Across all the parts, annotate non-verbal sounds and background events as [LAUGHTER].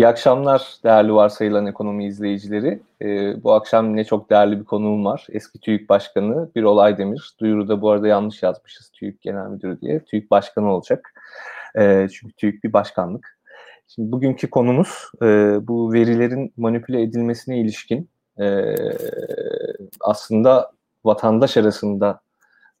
İyi akşamlar değerli varsayılan ekonomi izleyicileri. Ee, bu akşam yine çok değerli bir konuğum var. Eski TÜİK Başkanı Birol Aydemir. Duyuruda bu arada yanlış yazmışız TÜİK Genel Müdürü diye. TÜİK Başkanı olacak. Ee, çünkü TÜİK bir başkanlık. Şimdi bugünkü konumuz e, bu verilerin manipüle edilmesine ilişkin e, aslında vatandaş arasında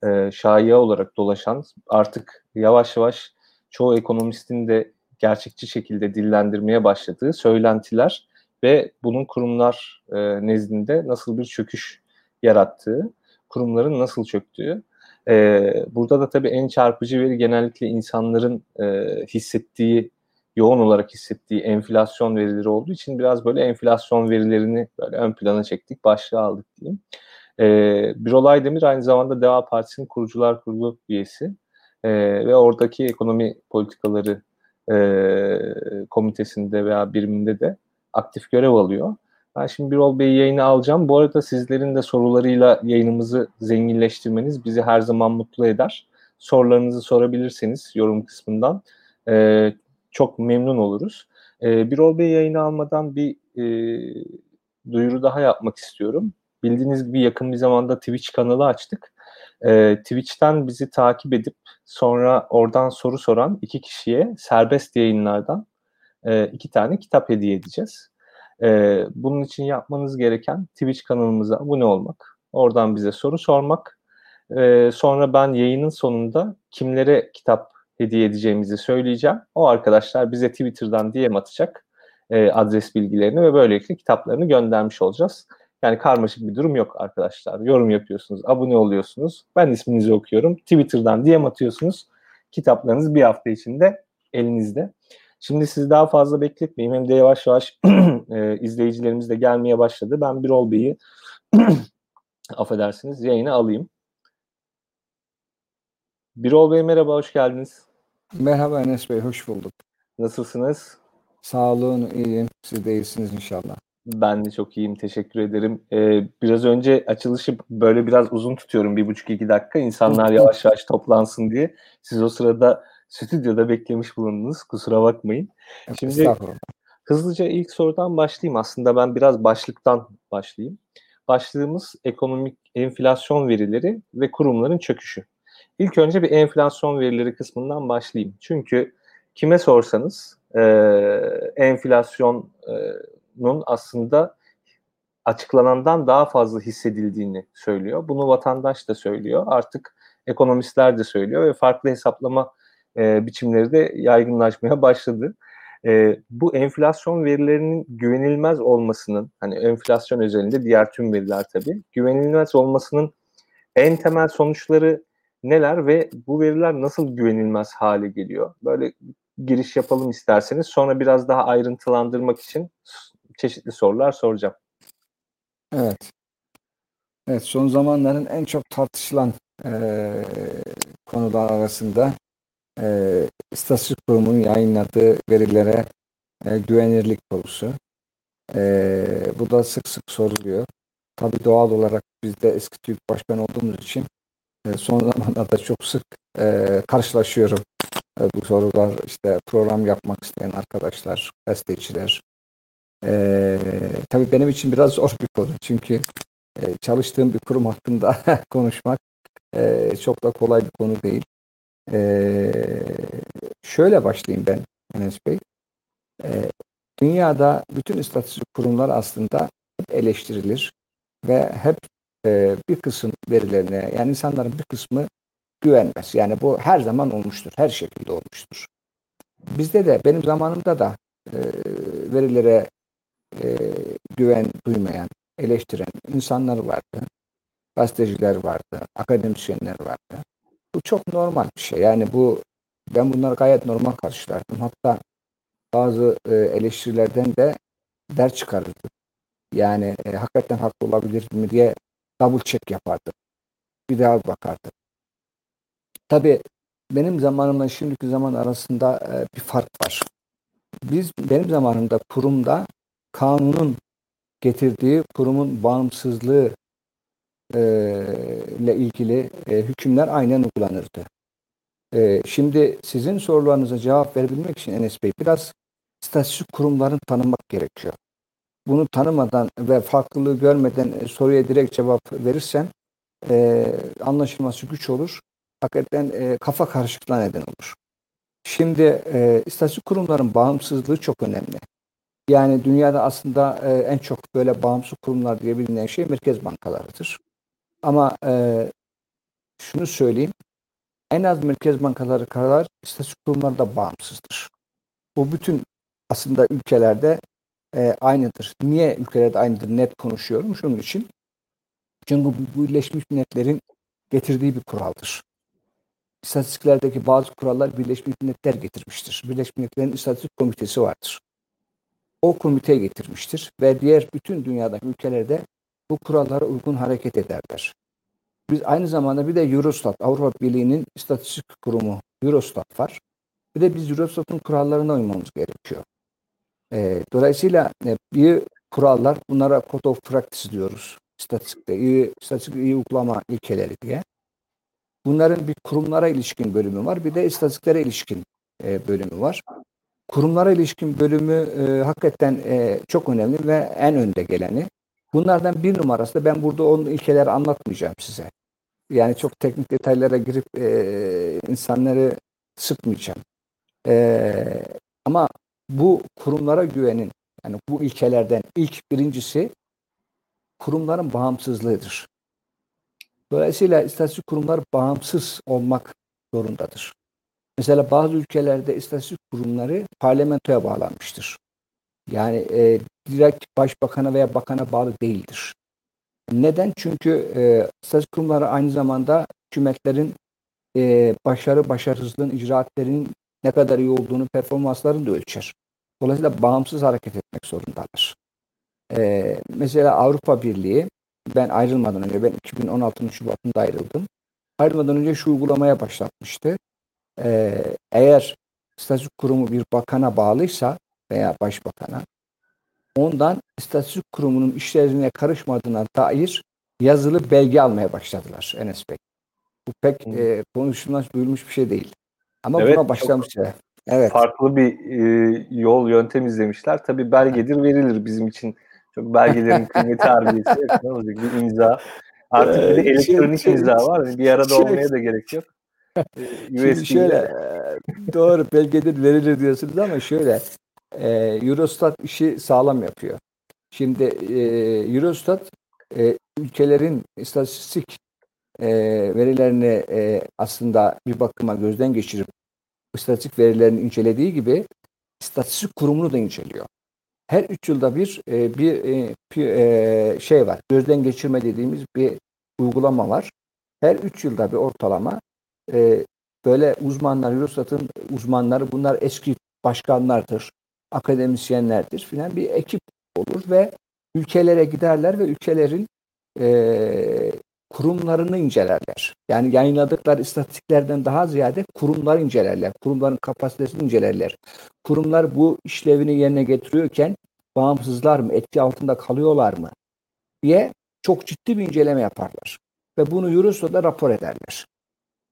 e, şaiye olarak dolaşan artık yavaş yavaş çoğu ekonomistin de gerçekçi şekilde dillendirmeye başladığı söylentiler ve bunun kurumlar e, nezdinde nasıl bir çöküş yarattığı, kurumların nasıl çöktüğü. E, burada da tabii en çarpıcı veri genellikle insanların e, hissettiği, yoğun olarak hissettiği enflasyon verileri olduğu için biraz böyle enflasyon verilerini böyle ön plana çektik, başlığa aldık diyeyim. E, Birol Aydemir aynı zamanda Deva Partisi'nin kurucular kurulu üyesi e, ve oradaki ekonomi politikaları e, komitesinde veya biriminde de aktif görev alıyor. Ben şimdi Birol Bey'i yayına alacağım. Bu arada sizlerin de sorularıyla yayınımızı zenginleştirmeniz bizi her zaman mutlu eder. Sorularınızı sorabilirseniz yorum kısmından e, çok memnun oluruz. E, Birol Bey yayını almadan bir e, duyuru daha yapmak istiyorum. Bildiğiniz gibi yakın bir zamanda Twitch kanalı açtık. E, Twitch'ten bizi takip edip sonra oradan soru soran iki kişiye serbest yayınlardan e, iki tane kitap hediye edeceğiz. E, bunun için yapmanız gereken Twitch kanalımıza abone olmak, oradan bize soru sormak. E, sonra ben yayının sonunda kimlere kitap hediye edeceğimizi söyleyeceğim. O arkadaşlar bize Twitter'dan DM atacak e, adres bilgilerini ve böylelikle kitaplarını göndermiş olacağız. Yani karmaşık bir durum yok arkadaşlar. Yorum yapıyorsunuz, abone oluyorsunuz. Ben isminizi okuyorum. Twitter'dan DM atıyorsunuz. Kitaplarınız bir hafta içinde elinizde. Şimdi sizi daha fazla bekletmeyeyim. Hem de yavaş yavaş [CLEARS THROAT] e, izleyicilerimiz de gelmeye başladı. Ben Birol Bey'i [CLEARS THROAT] affedersiniz yayına alayım. Birol Bey merhaba, hoş geldiniz. Merhaba Enes Bey, hoş bulduk. Nasılsınız? Sağ olun, iyiyim. Siz de iyisiniz inşallah. Ben de çok iyiyim. Teşekkür ederim. Ee, biraz önce açılışı böyle biraz uzun tutuyorum. Bir buçuk iki dakika. İnsanlar [LAUGHS] yavaş yavaş toplansın diye. Siz o sırada stüdyoda beklemiş bulundunuz. Kusura bakmayın. Şimdi hızlıca ilk sorudan başlayayım. Aslında ben biraz başlıktan başlayayım. Başlığımız ekonomik enflasyon verileri ve kurumların çöküşü. İlk önce bir enflasyon verileri kısmından başlayayım. Çünkü kime sorsanız e, enflasyon e, nun aslında açıklanandan daha fazla hissedildiğini söylüyor. Bunu vatandaş da söylüyor. Artık ekonomistler de söylüyor ve farklı hesaplama e, biçimleri de yaygınlaşmaya [LAUGHS] başladı. E, bu enflasyon verilerinin güvenilmez olmasının, hani enflasyon özelinde diğer tüm veriler tabii, güvenilmez olmasının en temel sonuçları neler ve bu veriler nasıl güvenilmez hale geliyor? Böyle giriş yapalım isterseniz. Sonra biraz daha ayrıntılandırmak için çeşitli sorular soracağım. Evet. Evet, son zamanların en çok tartışılan e, konular arasında e, İstatistik Kurumu'nun yayınladığı verilere e, güvenirlik konusu. E, bu da sık sık soruluyor. Tabi doğal olarak biz de eski TÜİK Başkanı olduğumuz için e, son [LAUGHS] zamanlarda çok sık e, karşılaşıyorum. E, bu sorular işte program yapmak isteyen arkadaşlar, gazeteciler, ee, tabii benim için biraz zor bir konu. Çünkü e, çalıştığım bir kurum hakkında [LAUGHS] konuşmak e, çok da kolay bir konu değil. E, şöyle başlayayım ben Enes Bey. E, dünyada bütün istatistik kurumlar aslında hep eleştirilir ve hep e, bir kısım verilerine yani insanların bir kısmı güvenmez. Yani bu her zaman olmuştur. Her şekilde olmuştur. Bizde de benim zamanımda da e, verilere güven duymayan, eleştiren insanlar vardı. Gazeteciler vardı, akademisyenler vardı. Bu çok normal bir şey. Yani bu ben bunları gayet normal karşılardım. Hatta bazı e, eleştirilerden de ders çıkarırdım. Yani e, hakikaten haklı olabilir mi diye double check yapardım. Bir daha bakardım. Tabii benim zamanımla şimdiki zaman arasında e, bir fark var. Biz benim zamanımda kurumda kanunun getirdiği kurumun bağımsızlığı e, ile ilgili e, hükümler aynen uygulanırdı. E, şimdi sizin sorularınıza cevap verebilmek için Enes Bey biraz istatistik kurumlarını tanımak gerekiyor. Bunu tanımadan ve farklılığı görmeden e, soruya direkt cevap verirsen e, anlaşılması güç olur. Hakikaten e, kafa karışıklığına neden olur. Şimdi e, istatistik kurumların bağımsızlığı çok önemli. Yani dünyada aslında e, en çok böyle bağımsız kurumlar diye bilinen şey merkez bankalarıdır. Ama e, şunu söyleyeyim, en az merkez bankaları kadar istatistik kurumları da bağımsızdır. Bu bütün aslında ülkelerde e, aynıdır. Niye ülkelerde aynıdır net konuşuyorum? Şunun için. Çünkü bu Birleşmiş Milletler'in getirdiği bir kuraldır. İstatistiklerdeki bazı kurallar Birleşmiş Milletler getirmiştir. Birleşmiş Milletler'in istatistik komitesi vardır. O komite getirmiştir ve diğer bütün dünyadaki ülkelerde bu kurallara uygun hareket ederler. Biz aynı zamanda bir de Eurostat, Avrupa Birliği'nin istatistik kurumu Eurostat var. Bir de biz Eurostat'ın kurallarına uymamız gerekiyor. E, dolayısıyla e, bir kurallar, bunlara code of practice diyoruz. İstatistikte, iyi, istatistik iyi uygulama ilkeleri diye. Bunların bir kurumlara ilişkin bölümü var, bir de istatistiklere ilişkin e, bölümü var. Kurumlara ilişkin bölümü e, hakikaten e, çok önemli ve en önde geleni. Bunlardan bir numarası da ben burada onun ilkeleri anlatmayacağım size. Yani çok teknik detaylara girip e, insanları sıkmayacağım. E, ama bu kurumlara güvenin, yani bu ilkelerden ilk birincisi kurumların bağımsızlığıdır. Dolayısıyla istatistik kurumlar bağımsız olmak zorundadır. Mesela bazı ülkelerde istatistik kurumları parlamentoya bağlanmıştır. Yani e, direkt başbakana veya bakana bağlı değildir. Neden? Çünkü e, istatistik kurumları aynı zamanda hükümetlerin e, başarı başarısızlığın icraatlerinin ne kadar iyi olduğunu, performanslarını da ölçer. Dolayısıyla bağımsız hareket etmek zorundadır. Ee, mesela Avrupa Birliği, ben ayrılmadan önce, ben 2016'nın Şubat'ında ayrıldım. Ayrılmadan önce şu uygulamaya başlatmıştı. Ee, eğer istatistik kurumu bir bakana bağlıysa veya başbakana, ondan istatistik kurumunun işlerine karışmadığına dair yazılı belge almaya başladılar Enes Bey. Bu pek e, konuşulmuş, duyulmuş bir şey değil. Ama evet, buna başlamışlar. Evet. Farklı bir e, yol, yöntem izlemişler. Tabii belgedir verilir bizim için. Çok belgelerin [LAUGHS] kıymeti harbiyesi. ne olacak? Bir imza. Artık bir de elektronik şey, imza var. Bir arada şey, olmaya da gerek yok. [LAUGHS] Şöyle, doğru belgedir verilir diyorsunuz ama şöyle e, Eurostat işi sağlam yapıyor. Şimdi e, Eurostat e, ülkelerin istatistik e, verilerini e, aslında bir bakıma gözden geçirip istatistik verilerini incelediği gibi istatistik kurumunu da inceliyor. Her üç yılda bir e, bir, e, bir e, şey var. Gözden geçirme dediğimiz bir uygulama var. Her üç yılda bir ortalama e, böyle uzmanlar, Eurostat'ın uzmanları bunlar eski başkanlardır, akademisyenlerdir filan bir ekip olur ve ülkelere giderler ve ülkelerin e, kurumlarını incelerler. Yani yayınladıkları istatistiklerden daha ziyade kurumlar incelerler. Kurumların kapasitesini incelerler. Kurumlar bu işlevini yerine getiriyorken bağımsızlar mı, etki altında kalıyorlar mı diye çok ciddi bir inceleme yaparlar. Ve bunu Eurostat'a rapor ederler.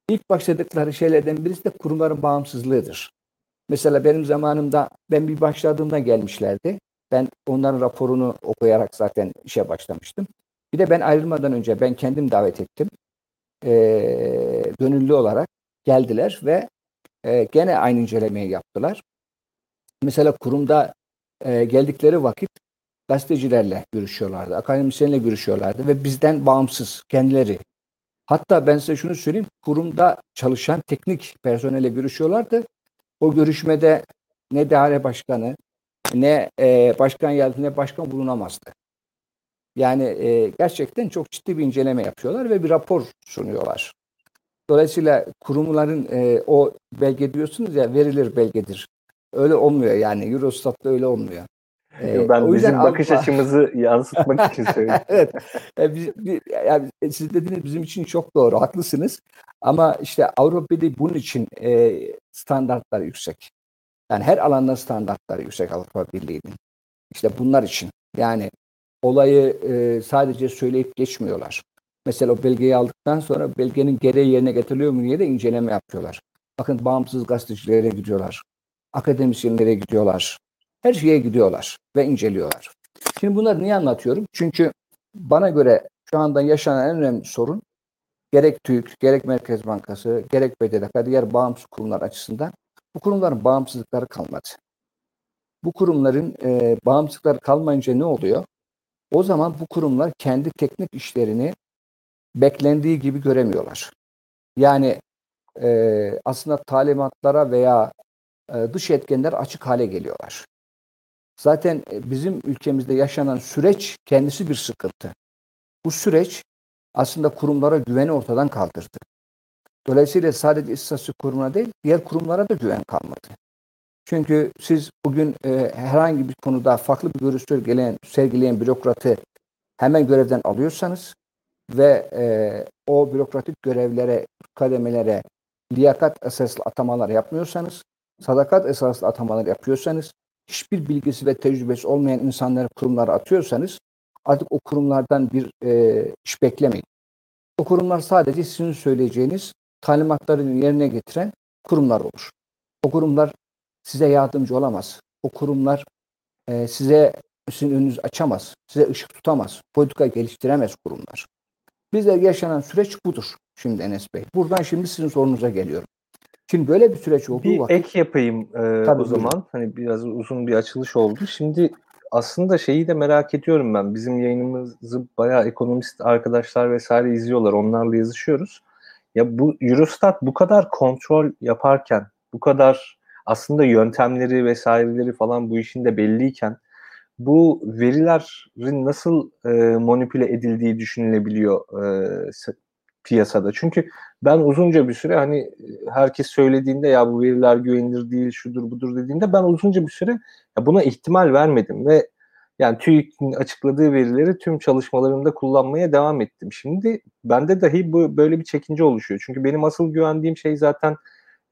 İlk başladıkları şeylerden birisi de kurumların bağımsızlığıdır. Mesela benim zamanımda ben bir başladığımda gelmişlerdi. Ben onların raporunu okuyarak zaten işe başlamıştım. Bir de ben ayrılmadan önce ben kendim davet ettim. E, gönüllü olarak geldiler ve e, gene aynı incelemeyi yaptılar. Mesela kurumda e, geldikleri vakit gazetecilerle görüşüyorlardı, akademisyenle görüşüyorlardı ve bizden bağımsız kendileri. Hatta ben size şunu söyleyeyim, kurumda çalışan teknik personelle görüşüyorlardı. O görüşmede ne daire başkanı, ne e, başkan yardımcısı, ne başkan bulunamazdı. Yani e, gerçekten çok ciddi bir inceleme yapıyorlar ve bir rapor sunuyorlar. Dolayısıyla kurumların e, o belge diyorsunuz ya verilir belgedir. Öyle olmuyor yani Eurostat'ta öyle olmuyor. Ee, ben o bizim bakış Avrupa... açımızı [LAUGHS] yansıtmak için söyledim. [LAUGHS] evet. E, biz, biz, yani siz dediğiniz bizim için çok doğru, haklısınız. Ama işte Avrupa'da bunun için e, standartlar yüksek. Yani her alanda standartlar yüksek Avrupa Birliği'nin. İşte bunlar için. Yani olayı e, sadece söyleyip geçmiyorlar. Mesela o belgeyi aldıktan sonra belgenin gereği yerine getiriliyor mu diye de inceleme yapıyorlar. Bakın bağımsız gazetecilere gidiyorlar. Akademisyenlere gidiyorlar. Her şeye gidiyorlar ve inceliyorlar. Şimdi bunları niye anlatıyorum? Çünkü bana göre şu anda yaşanan en önemli sorun gerek TÜİK, gerek Merkez Bankası, gerek BDDK, diğer bağımsız kurumlar açısından bu kurumların bağımsızlıkları kalmadı. Bu kurumların e, bağımsızlıkları kalmayınca ne oluyor? O zaman bu kurumlar kendi teknik işlerini beklendiği gibi göremiyorlar. Yani e, aslında talimatlara veya e, dış etkenler açık hale geliyorlar. Zaten e, bizim ülkemizde yaşanan süreç kendisi bir sıkıntı. Bu süreç aslında kurumlara güveni ortadan kaldırdı. Dolayısıyla sadece istatistik kurumuna değil, diğer kurumlara da güven kalmadı. Çünkü siz bugün e, herhangi bir konuda farklı bir görüş sergileyen, sergileyen bürokratı hemen görevden alıyorsanız ve e, o bürokratik görevlere, kademelere liyakat esaslı atamalar yapmıyorsanız, sadakat esaslı atamalar yapıyorsanız, hiçbir bilgisi ve tecrübesi olmayan insanları kurumlara atıyorsanız artık o kurumlardan bir e, iş beklemeyin. O kurumlar sadece sizin söyleyeceğiniz talimatların yerine getiren kurumlar olur. O kurumlar size yardımcı olamaz. O kurumlar e, size sizin önünüzü açamaz, size ışık tutamaz, politika geliştiremez kurumlar. Bizde yaşanan süreç budur şimdi Enes Bey. Buradan şimdi sizin sorunuza geliyorum. Şimdi böyle bir süreç olduğu bir vakit... ek yapayım e, Tabii, o zaman. Hani biraz uzun bir açılış oldu. Şimdi aslında şeyi de merak ediyorum ben. Bizim yayınımızı bayağı ekonomist arkadaşlar vesaire izliyorlar. Onlarla yazışıyoruz. Ya bu Eurostat bu kadar kontrol yaparken, bu kadar aslında yöntemleri vesaireleri falan bu işin de belliyken bu verilerin nasıl e, manipüle edildiği düşünülebiliyor e, piyasada. Çünkü ben uzunca bir süre hani herkes söylediğinde ya bu veriler güvenilir değil, şudur budur dediğinde ben uzunca bir süre buna ihtimal vermedim ve yani TÜİK'in açıkladığı verileri tüm çalışmalarımda kullanmaya devam ettim. Şimdi bende dahi bu böyle bir çekince oluşuyor. Çünkü benim asıl güvendiğim şey zaten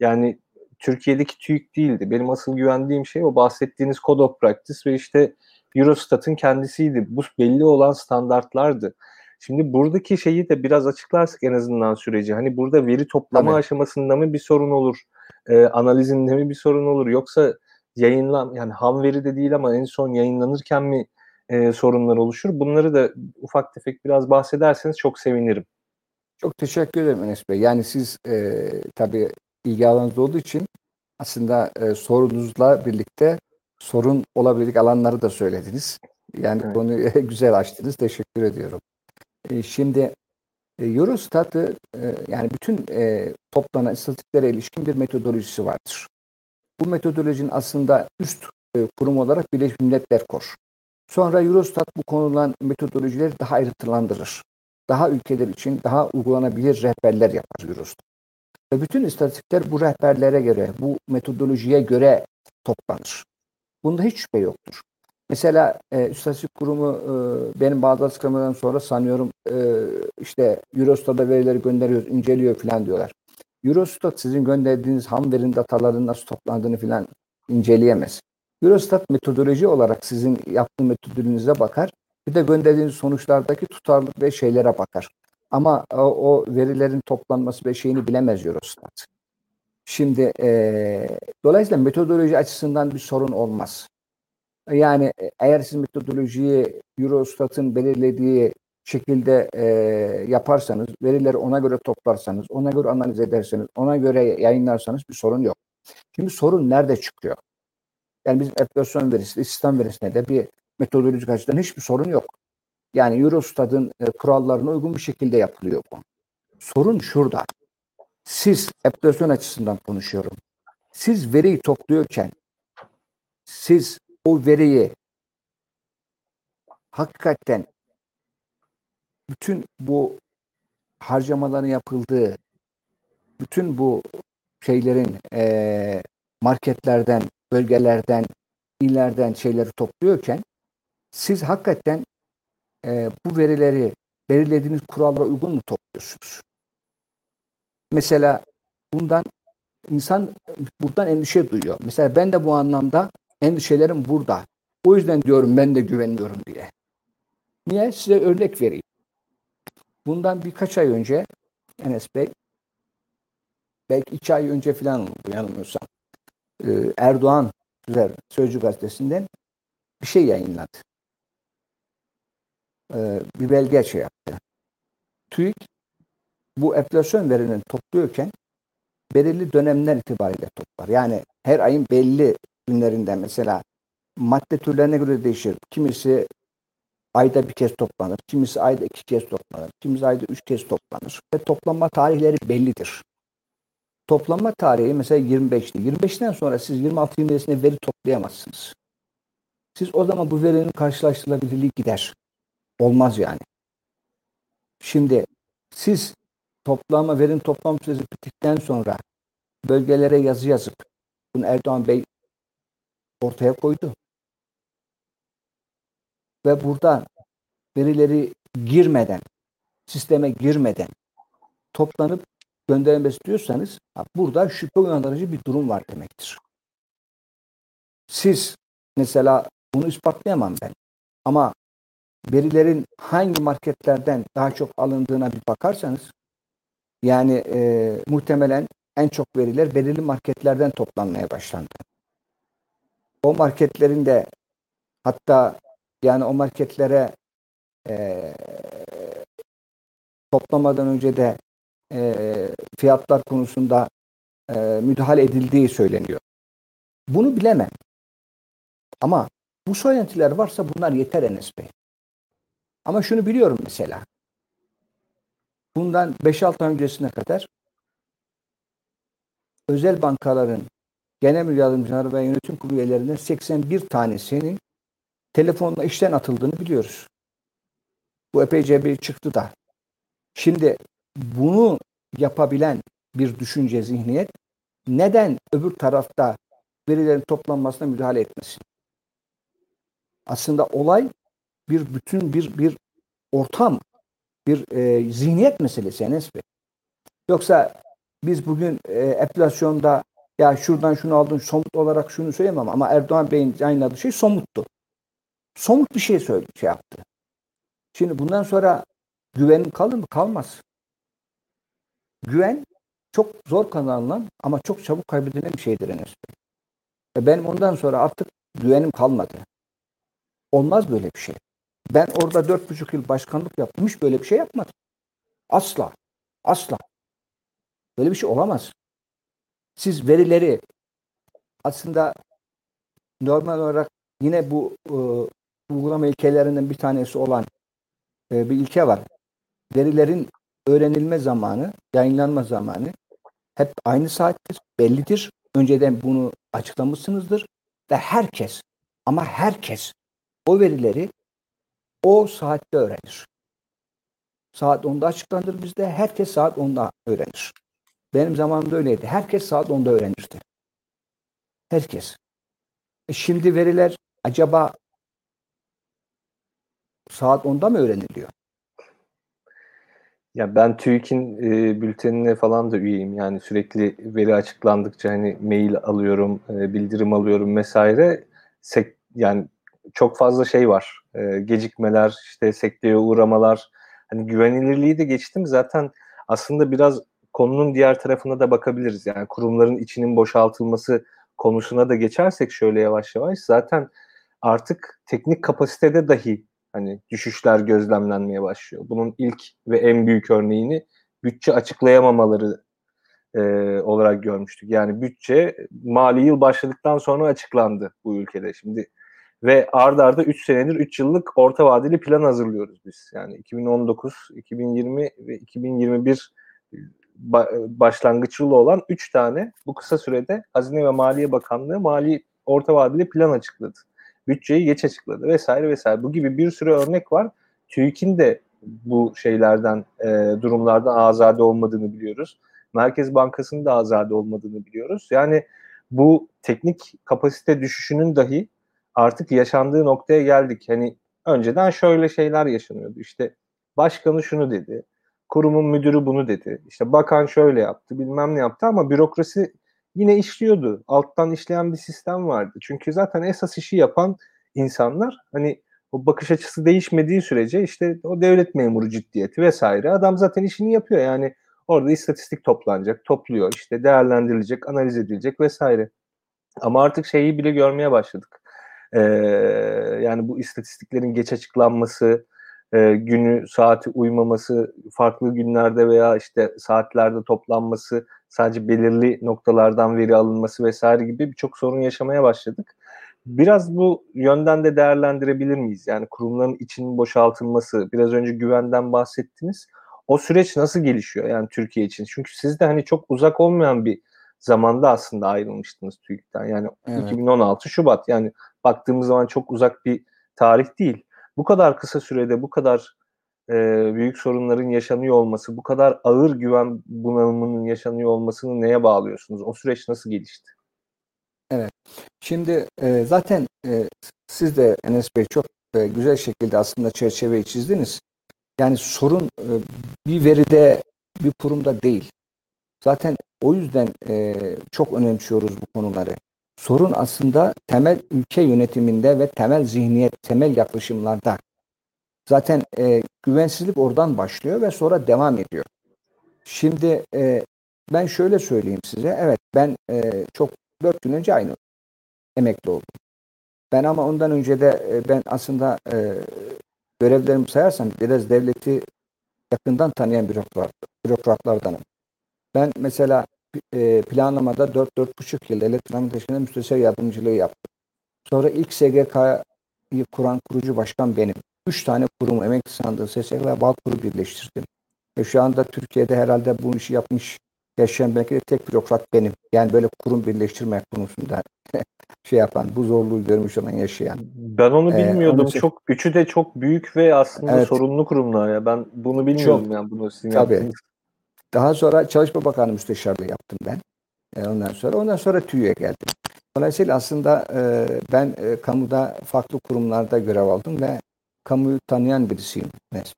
yani Türkiye'deki TÜİK değildi. Benim asıl güvendiğim şey o bahsettiğiniz Code of Practice ve işte Eurostat'ın kendisiydi. Bu belli olan standartlardı. Şimdi buradaki şeyi de biraz açıklarsak en azından süreci. Hani burada veri toplama Tabii. aşamasında mı bir sorun olur? E, analizinde mi bir sorun olur? Yoksa yayınlan yani ham veri de değil ama en son yayınlanırken mi e, sorunlar oluşur? Bunları da ufak tefek biraz bahsederseniz çok sevinirim. Çok teşekkür ederim Enes Bey. Yani siz e, tabii ilgi alanınız olduğu için aslında e, sorunuzla birlikte sorun olabilecek alanları da söylediniz. Yani evet. konuyu [LAUGHS] güzel açtınız. Teşekkür ediyorum. E, şimdi e, Eurostat'ı e, yani bütün e, toplanan istatistiklere ilişkin bir metodolojisi vardır. Bu metodolojinin aslında üst e, kurum olarak Birleşmiş Milletler Kor. Sonra Eurostat bu konulan metodolojileri daha ayrıntılandırır. Daha ülkeler için daha uygulanabilir rehberler yapar Eurostat. Ve bütün istatistikler bu rehberlere göre, bu metodolojiye göre toplanır. Bunda hiç şüphe yoktur. Mesela e, İstatistik Kurumu e, benim bazı açıklamalardan sonra sanıyorum e, işte Eurostat'a verileri gönderiyoruz, inceliyor falan diyorlar. Eurostat sizin gönderdiğiniz ham verin dataların nasıl toplandığını falan inceleyemez. Eurostat metodoloji olarak sizin yaptığı metodolojinize bakar. Bir de gönderdiğiniz sonuçlardaki tutarlılık ve şeylere bakar. Ama o, o verilerin toplanması ve şeyini bilemez Eurostat. Şimdi e, dolayısıyla metodoloji açısından bir sorun olmaz. Yani e, eğer siz metodolojiyi Eurostat'ın belirlediği şekilde e, yaparsanız, verileri ona göre toplarsanız, ona göre analiz ederseniz, ona göre yayınlarsanız bir sorun yok. Şimdi sorun nerede çıkıyor? Yani bizim enflasyon verisi, sistem verisinde de bir metodolojik açıdan hiçbir sorun yok. Yani Eurostat'ın e, kurallarına uygun bir şekilde yapılıyor bu. Sorun şurada. Siz enflasyon açısından konuşuyorum. Siz veriyi topluyorken siz o veriyi hakikaten bütün bu harcamaların yapıldığı, bütün bu şeylerin e, marketlerden, bölgelerden, illerden şeyleri topluyorken siz hakikaten e, bu verileri belirlediğiniz kurallara uygun mu topluyorsunuz? Mesela bundan insan buradan endişe duyuyor. Mesela ben de bu anlamda endişelerim burada. O yüzden diyorum ben de güvenmiyorum diye. Niye? Size örnek vereyim. Bundan birkaç ay önce Enes Bey, belki iki ay önce falan oldu yanılmıyorsam. Erdoğan üzerine Sözcü gazetesinden bir şey yayınladı. Ee, bir belge şey yaptı. TÜİK bu enflasyon verilerini topluyorken belirli dönemler itibariyle toplar. Yani her ayın belli günlerinde mesela madde türlerine göre değişir. Kimisi ayda bir kez toplanır, kimisi ayda iki kez toplanır, kimisi ayda üç kez toplanır. Ve toplanma tarihleri bellidir. Toplanma tarihi mesela 25'ti. 25'ten sonra siz 26-27'sinde veri toplayamazsınız. Siz o zaman bu verinin karşılaştırılabilirliği gider. Olmaz yani. Şimdi siz toplama, verin toplam süresi bittikten sonra bölgelere yazı yazıp bunu Erdoğan Bey ortaya koydu. Ve burada verileri girmeden, sisteme girmeden toplanıp gönderilmesi diyorsanız burada şüphe uyandırıcı bir durum var demektir. Siz mesela bunu ispatlayamam ben. Ama verilerin hangi marketlerden daha çok alındığına bir bakarsanız yani e, muhtemelen en çok veriler belirli marketlerden toplanmaya başlandı. O marketlerin de hatta yani o marketlere e, toplamadan önce de e, fiyatlar konusunda e, müdahale edildiği söyleniyor. Bunu bilemem. Ama bu söylentiler varsa bunlar yeter Enes Bey. Ama şunu biliyorum mesela. Bundan 5-6 ay öncesine kadar özel bankaların genel müdür yardımcıları ve yönetim kurulu üyelerinden 81 tanesinin telefonla işten atıldığını biliyoruz. Bu epeyce bir çıktı da. Şimdi bunu yapabilen bir düşünce zihniyet neden öbür tarafta verilerin toplanmasına müdahale etmesin? Aslında olay bir bütün bir bir ortam, bir e, zihniyet meselesi Enes Bey. Yoksa biz bugün e, enflasyonda ya şuradan şunu aldın somut olarak şunu söyleyemem ama Erdoğan Bey'in yayınladığı şey somuttu. Somut bir şey söyledi, şey yaptı. Şimdi bundan sonra güvenim kalır mı? Kalmaz. Güven çok zor kazanılan ama çok çabuk kaybedilen bir şeydir Enes Bey. Ve ondan sonra artık güvenim kalmadı. Olmaz böyle bir şey. Ben orada dört buçuk yıl başkanlık. Hiç böyle bir şey yapmadım. Asla. Asla. Böyle bir şey olamaz. Siz verileri aslında normal olarak yine bu e, uygulama ilkelerinden bir tanesi olan e, bir ilke var. Verilerin öğrenilme zamanı, yayınlanma zamanı hep aynı saattir, bellidir. Önceden bunu açıklamışsınızdır ve herkes ama herkes o verileri o saatte öğrenir. Saat 10'da açıklanır bizde. Herkes saat 10'da öğrenir. Benim zamanımda öyleydi. Herkes saat 10'da öğrenirdi. Herkes. E şimdi veriler acaba saat 10'da mı öğreniliyor? Ya ben TÜİK'in e, bültenine falan da üyeyim. Yani sürekli veri açıklandıkça hani mail alıyorum, e, bildirim alıyorum vesaire. Sek, yani çok fazla şey var. E, gecikmeler, işte sekteye uğramalar. Hani güvenilirliği de geçtim. Zaten aslında biraz konunun diğer tarafına da bakabiliriz. Yani kurumların içinin boşaltılması konusuna da geçersek şöyle yavaş yavaş zaten artık teknik kapasitede dahi hani düşüşler gözlemlenmeye başlıyor. Bunun ilk ve en büyük örneğini bütçe açıklayamamaları e, olarak görmüştük. Yani bütçe mali yıl başladıktan sonra açıklandı bu ülkede. Şimdi ve ard arda 3 senedir 3 yıllık orta vadeli plan hazırlıyoruz biz. Yani 2019, 2020 ve 2021 başlangıç yılı olan 3 tane bu kısa sürede Hazine ve Maliye Bakanlığı mali orta vadeli plan açıkladı. Bütçeyi geç açıkladı vesaire vesaire. Bu gibi bir sürü örnek var. TÜİK'in de bu şeylerden, e, durumlardan azade olmadığını biliyoruz. Merkez Bankası'nın da azade olmadığını biliyoruz. Yani bu teknik kapasite düşüşünün dahi artık yaşandığı noktaya geldik. Hani önceden şöyle şeyler yaşanıyordu. İşte başkanı şunu dedi, kurumun müdürü bunu dedi. İşte bakan şöyle yaptı, bilmem ne yaptı ama bürokrasi yine işliyordu. Alttan işleyen bir sistem vardı. Çünkü zaten esas işi yapan insanlar hani o bakış açısı değişmediği sürece işte o devlet memuru ciddiyeti vesaire adam zaten işini yapıyor. Yani orada istatistik toplanacak, topluyor, işte değerlendirilecek, analiz edilecek vesaire. Ama artık şeyi bile görmeye başladık. Ee, yani bu istatistiklerin geç açıklanması, e, günü saati uymaması, farklı günlerde veya işte saatlerde toplanması, sadece belirli noktalardan veri alınması vesaire gibi birçok sorun yaşamaya başladık. Biraz bu yönden de değerlendirebilir miyiz? Yani kurumların içinin boşaltılması, biraz önce güvenden bahsettiniz. O süreç nasıl gelişiyor yani Türkiye için? Çünkü siz de hani çok uzak olmayan bir zamanda aslında ayrılmıştınız TÜİK'ten. Yani evet. 2016 Şubat yani baktığımız zaman çok uzak bir tarih değil. Bu kadar kısa sürede bu kadar e, büyük sorunların yaşanıyor olması, bu kadar ağır güven bunalımının yaşanıyor olmasını neye bağlıyorsunuz? O süreç nasıl gelişti? Evet. Şimdi e, zaten e, siz de Enes Bey çok e, güzel şekilde aslında çerçeveyi çizdiniz. Yani sorun e, bir veride, bir kurumda değil. Zaten o yüzden e, çok önemsiyoruz bu konuları. Sorun aslında temel ülke yönetiminde ve temel zihniyet, temel yaklaşımlarda. Zaten e, güvensizlik oradan başlıyor ve sonra devam ediyor. Şimdi e, ben şöyle söyleyeyim size. Evet ben e, çok dört gün önce aynı emekli oldum. Ben ama ondan önce de e, ben aslında e, görevlerimi sayarsam biraz devleti yakından tanıyan bürokrat, bürokratlardanım. Ben mesela e, planlamada 4-4,5 yıl elektronik teşkilatında müstesar yardımcılığı yaptım. Sonra ilk SGK'yı kuran kurucu başkan benim. Üç tane kurumu emekli sandığı SSK ve Bağkur'u birleştirdim. Ve şu anda Türkiye'de herhalde bu işi yapmış yaşayan belki de tek bürokrat benim. Yani böyle kurum birleştirme konusunda [LAUGHS] şey yapan, bu zorluğu görmüş olan yaşayan. Ben onu ee, bilmiyordum. Ee, onu çok üçü de çok büyük ve aslında evet. sorunlu kurumlar ya. Ben bunu bilmiyordum çok, yani bunu sizin tabii. yaptığınız. Daha sonra Çalışma Bakanı müsteşarlığı yaptım ben. E, ondan sonra ondan sonra TÜİ'ye geldim. Dolayısıyla aslında e, ben e, kamuda farklı kurumlarda görev aldım ve kamuyu tanıyan birisiyim Nes.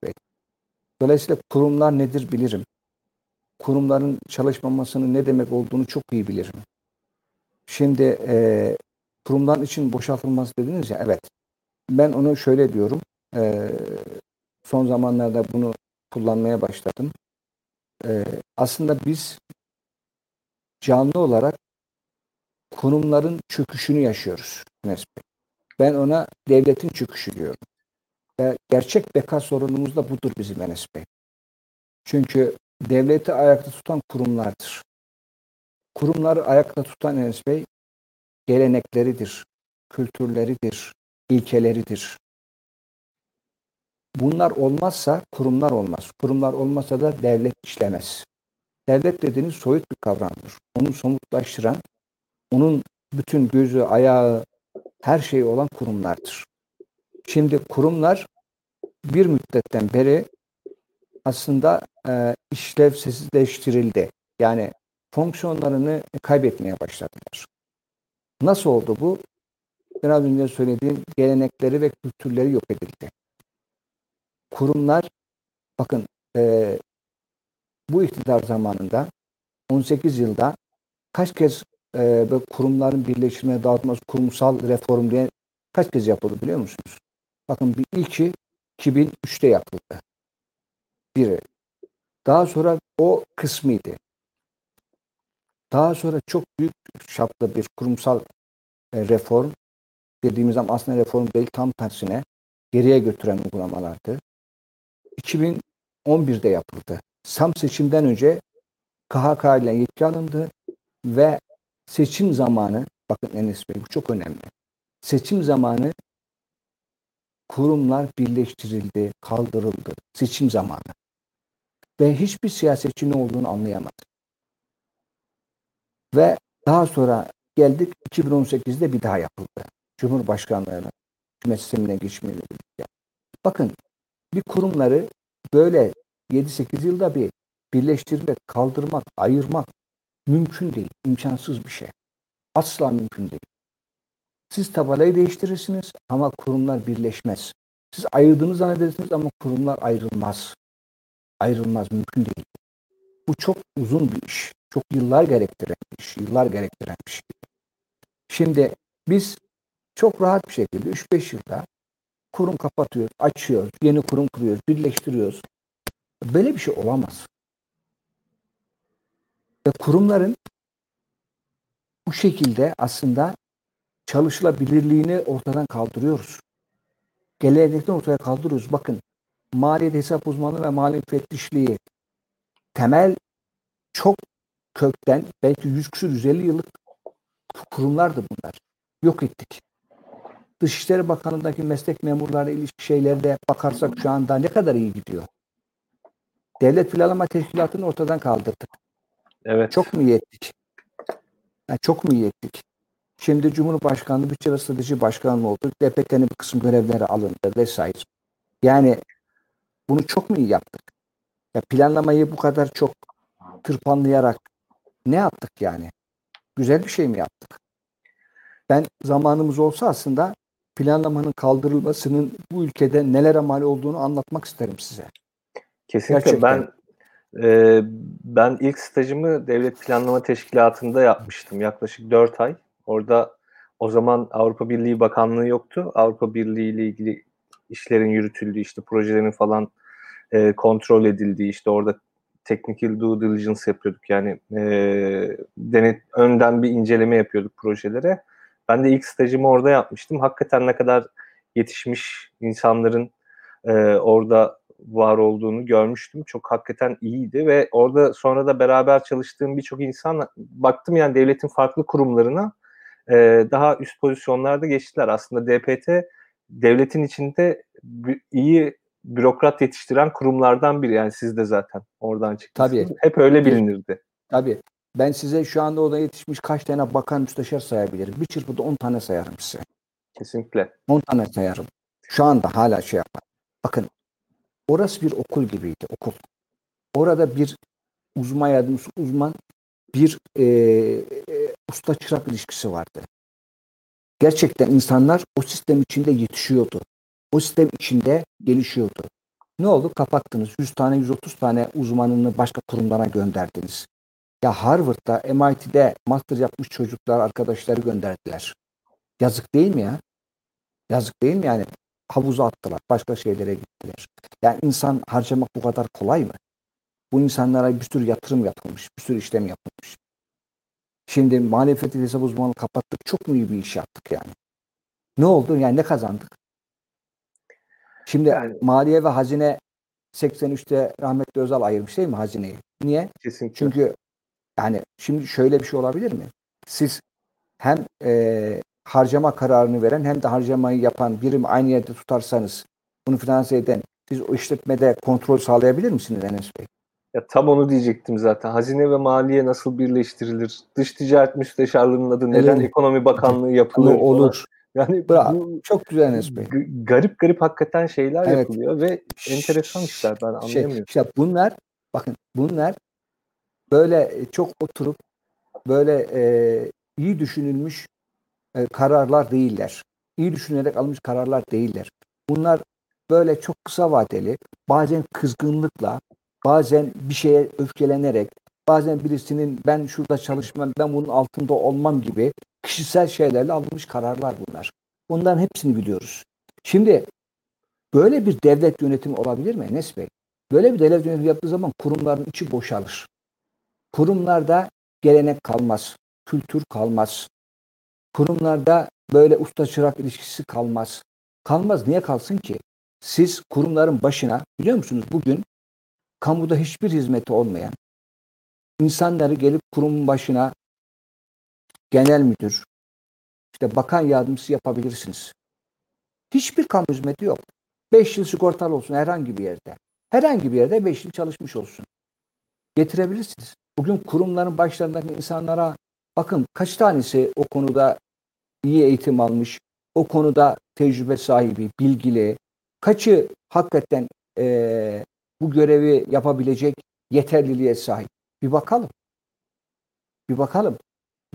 Dolayısıyla kurumlar nedir bilirim. Kurumların çalışmamasının ne demek olduğunu çok iyi bilirim. Şimdi e, için boşaltılması dediniz ya evet. Ben onu şöyle diyorum. Son zamanlarda bunu kullanmaya başladım e, aslında biz canlı olarak konumların çöküşünü yaşıyoruz Nesbi. Ben ona devletin çöküşü diyorum. Ve gerçek beka sorunumuz da budur bizim Enes Bey. Çünkü devleti ayakta tutan kurumlardır. Kurumları ayakta tutan Enes Bey gelenekleridir, kültürleridir, ilkeleridir. Bunlar olmazsa kurumlar olmaz. Kurumlar olmasa da devlet işlemez. Devlet dediğiniz soyut bir kavramdır. Onu somutlaştıran, onun bütün gözü, ayağı, her şeyi olan kurumlardır. Şimdi kurumlar bir müddetten beri aslında e, işlevsizleştirildi. Yani fonksiyonlarını kaybetmeye başladılar. Nasıl oldu bu? Biraz önce söylediğim gelenekleri ve kültürleri yok edildi kurumlar bakın e, bu iktidar zamanında 18 yılda kaç kez e, kurumların birleştirmeye dağıtması, kurumsal reform diye kaç kez yapıldı biliyor musunuz? Bakın bir ilki 2003'te yapıldı. Biri. Daha sonra o kısmıydı. Daha sonra çok büyük çaplı bir kurumsal e, reform dediğimiz zaman aslında reform değil tam tersine geriye götüren uygulamalardı. 2011'de yapıldı. Sam seçimden önce KHK ile yetki alındı ve seçim zamanı, bakın Enes Bey bu çok önemli. Seçim zamanı kurumlar birleştirildi, kaldırıldı. Seçim zamanı. Ve hiçbir siyasetçi ne olduğunu anlayamadı. Ve daha sonra geldik 2018'de bir daha yapıldı. Cumhurbaşkanlığına hükümet sistemine geçmeyle. Bakın bir kurumları böyle 7-8 yılda bir birleştirmek, kaldırmak, ayırmak mümkün değil. imkansız bir şey. Asla mümkün değil. Siz tabelayı değiştirirsiniz ama kurumlar birleşmez. Siz ayırdığını zannedersiniz ama kurumlar ayrılmaz. Ayrılmaz, mümkün değil. Bu çok uzun bir iş. Çok yıllar gerektiren bir iş. Yıllar gerektiren bir şey. Şimdi biz çok rahat bir şekilde 3-5 yılda kurum kapatıyoruz, açıyoruz, yeni kurum kuruyoruz, birleştiriyoruz. Böyle bir şey olamaz. Ve kurumların bu şekilde aslında çalışılabilirliğini ortadan kaldırıyoruz. Gelenekten ortaya kaldırıyoruz. Bakın maliyet hesap uzmanlığı ve mali müfettişliği temel çok kökten belki 100 küsur 150 yıllık kurumlardı bunlar. Yok ettik. Dışişleri Bakanlığı'ndaki meslek memurlarıyla ilişki şeylerde bakarsak şu anda ne kadar iyi gidiyor. Devlet Planlama Teşkilatı'nı ortadan kaldırdık. Evet. Çok mu iyi ettik? Yani çok mu iyi ettik? Şimdi Cumhurbaşkanlığı Bütçe ve Strateji Başkanlığı oldu. DPT'nin bir kısım görevleri alındı vesaire. Yani bunu çok mu iyi yaptık? Ya planlamayı bu kadar çok tırpanlayarak ne yaptık yani? Güzel bir şey mi yaptık? Ben zamanımız olsa aslında planlamanın kaldırılmasının bu ülkede nelere mal olduğunu anlatmak isterim size. Kesinlikle Gerçekten. ben e, ben ilk stajımı Devlet Planlama Teşkilatı'nda yapmıştım yaklaşık 4 ay. Orada o zaman Avrupa Birliği Bakanlığı yoktu. Avrupa Birliği ile ilgili işlerin yürütüldüğü işte projelerin falan e, kontrol edildiği işte orada technical due diligence yapıyorduk. Yani e, denet, önden bir inceleme yapıyorduk projelere. Ben de ilk stajımı orada yapmıştım. Hakikaten ne kadar yetişmiş insanların e, orada var olduğunu görmüştüm. Çok hakikaten iyiydi ve orada sonra da beraber çalıştığım birçok insan baktım yani devletin farklı kurumlarına e, daha üst pozisyonlarda geçtiler. Aslında DPT devletin içinde iyi bürokrat yetiştiren kurumlardan biri. Yani siz de zaten oradan çıktınız. Tabii. Hep öyle bilinirdi. Tabii. Ben size şu anda orada yetişmiş kaç tane bakan müsteşar sayabilirim. Bir çırpıda 10 tane sayarım size. Kesinlikle. 10 tane sayarım. Şu anda hala şey yapar. Bakın orası bir okul gibiydi. Okul. Orada bir uzman yardımcısı uzman bir e, e, usta çırak ilişkisi vardı. Gerçekten insanlar o sistem içinde yetişiyordu. O sistem içinde gelişiyordu. Ne oldu? Kapattınız. 100 tane, 130 tane uzmanını başka kurumlara gönderdiniz. Ya Harvard'da, MIT'de master yapmış çocuklar, arkadaşları gönderdiler. Yazık değil mi ya? Yazık değil mi yani? Havuza attılar, başka şeylere gittiler. Yani insan harcamak bu kadar kolay mı? Bu insanlara bir sürü yatırım yapılmış, bir sürü işlem yapılmış. Şimdi muhalefeti hesap uzmanı kapattık. Çok mu iyi bir iş yaptık yani? Ne oldu? Yani ne kazandık? Şimdi yani, Maliye ve Hazine 83'te rahmetli Özal ayırmış değil mi hazineyi? Niye? Kesinlikle. Çünkü yani şimdi şöyle bir şey olabilir mi? Siz hem e, harcama kararını veren hem de harcamayı yapan birim aynı yerde tutarsanız bunu finanse eden siz o işletmede kontrol sağlayabilir misiniz Enes Bey? Ya tam onu diyecektim zaten. Hazine ve maliye nasıl birleştirilir? Dış ticaret müsteşarlığının adı neden evet. ekonomi bakanlığı yapılır? Olur. Falan. Yani Bravo. bu çok güzel Enes Bey. Garip garip hakikaten şeyler evet. yapılıyor ve enteresan işler ben şey, anlayamıyorum. Şey, işte bunlar bakın bunlar böyle çok oturup böyle e, iyi düşünülmüş e, kararlar değiller. İyi düşünerek alınmış kararlar değiller. Bunlar böyle çok kısa vadeli, bazen kızgınlıkla, bazen bir şeye öfkelenerek, bazen birisinin ben şurada çalışmam, ben bunun altında olmam gibi kişisel şeylerle alınmış kararlar bunlar. Bunların hepsini biliyoruz. Şimdi böyle bir devlet yönetimi olabilir mi Enes Bey? Böyle bir devlet yönetimi yaptığı zaman kurumların içi boşalır. Kurumlarda gelenek kalmaz, kültür kalmaz. Kurumlarda böyle usta çırak ilişkisi kalmaz. Kalmaz. Niye kalsın ki? Siz kurumların başına biliyor musunuz bugün kamuda hiçbir hizmeti olmayan insanları gelip kurumun başına genel müdür, işte bakan yardımcısı yapabilirsiniz. Hiçbir kamu hizmeti yok. 5 yıl sigortalı olsun herhangi bir yerde. Herhangi bir yerde 5 yıl çalışmış olsun. Getirebilirsiniz. Bugün kurumların başlarındaki insanlara bakın kaç tanesi o konuda iyi eğitim almış, o konuda tecrübe sahibi, bilgili, kaçı hakikaten e, bu görevi yapabilecek yeterliliğe sahip. Bir bakalım. Bir bakalım.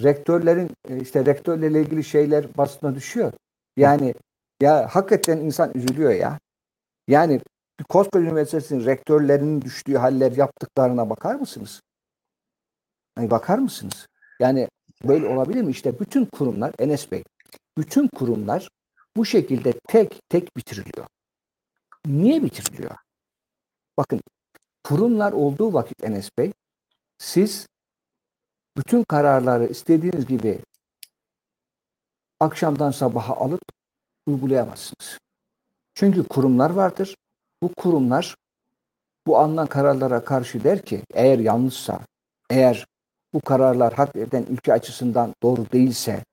Rektörlerin işte rektörlerle ilgili şeyler basına düşüyor. Yani ya hakikaten insan üzülüyor ya. Yani koskoca üniversitesinin rektörlerinin düştüğü haller yaptıklarına bakar mısınız? Hani bakar mısınız? Yani böyle olabilir mi? İşte bütün kurumlar Enes Bey, bütün kurumlar bu şekilde tek tek bitiriliyor. Niye bitiriliyor? Bakın kurumlar olduğu vakit Enes Bey siz bütün kararları istediğiniz gibi akşamdan sabaha alıp uygulayamazsınız. Çünkü kurumlar vardır. Bu kurumlar bu alınan kararlara karşı der ki eğer yanlışsa, eğer bu kararlar hakikaten ülke açısından doğru değilse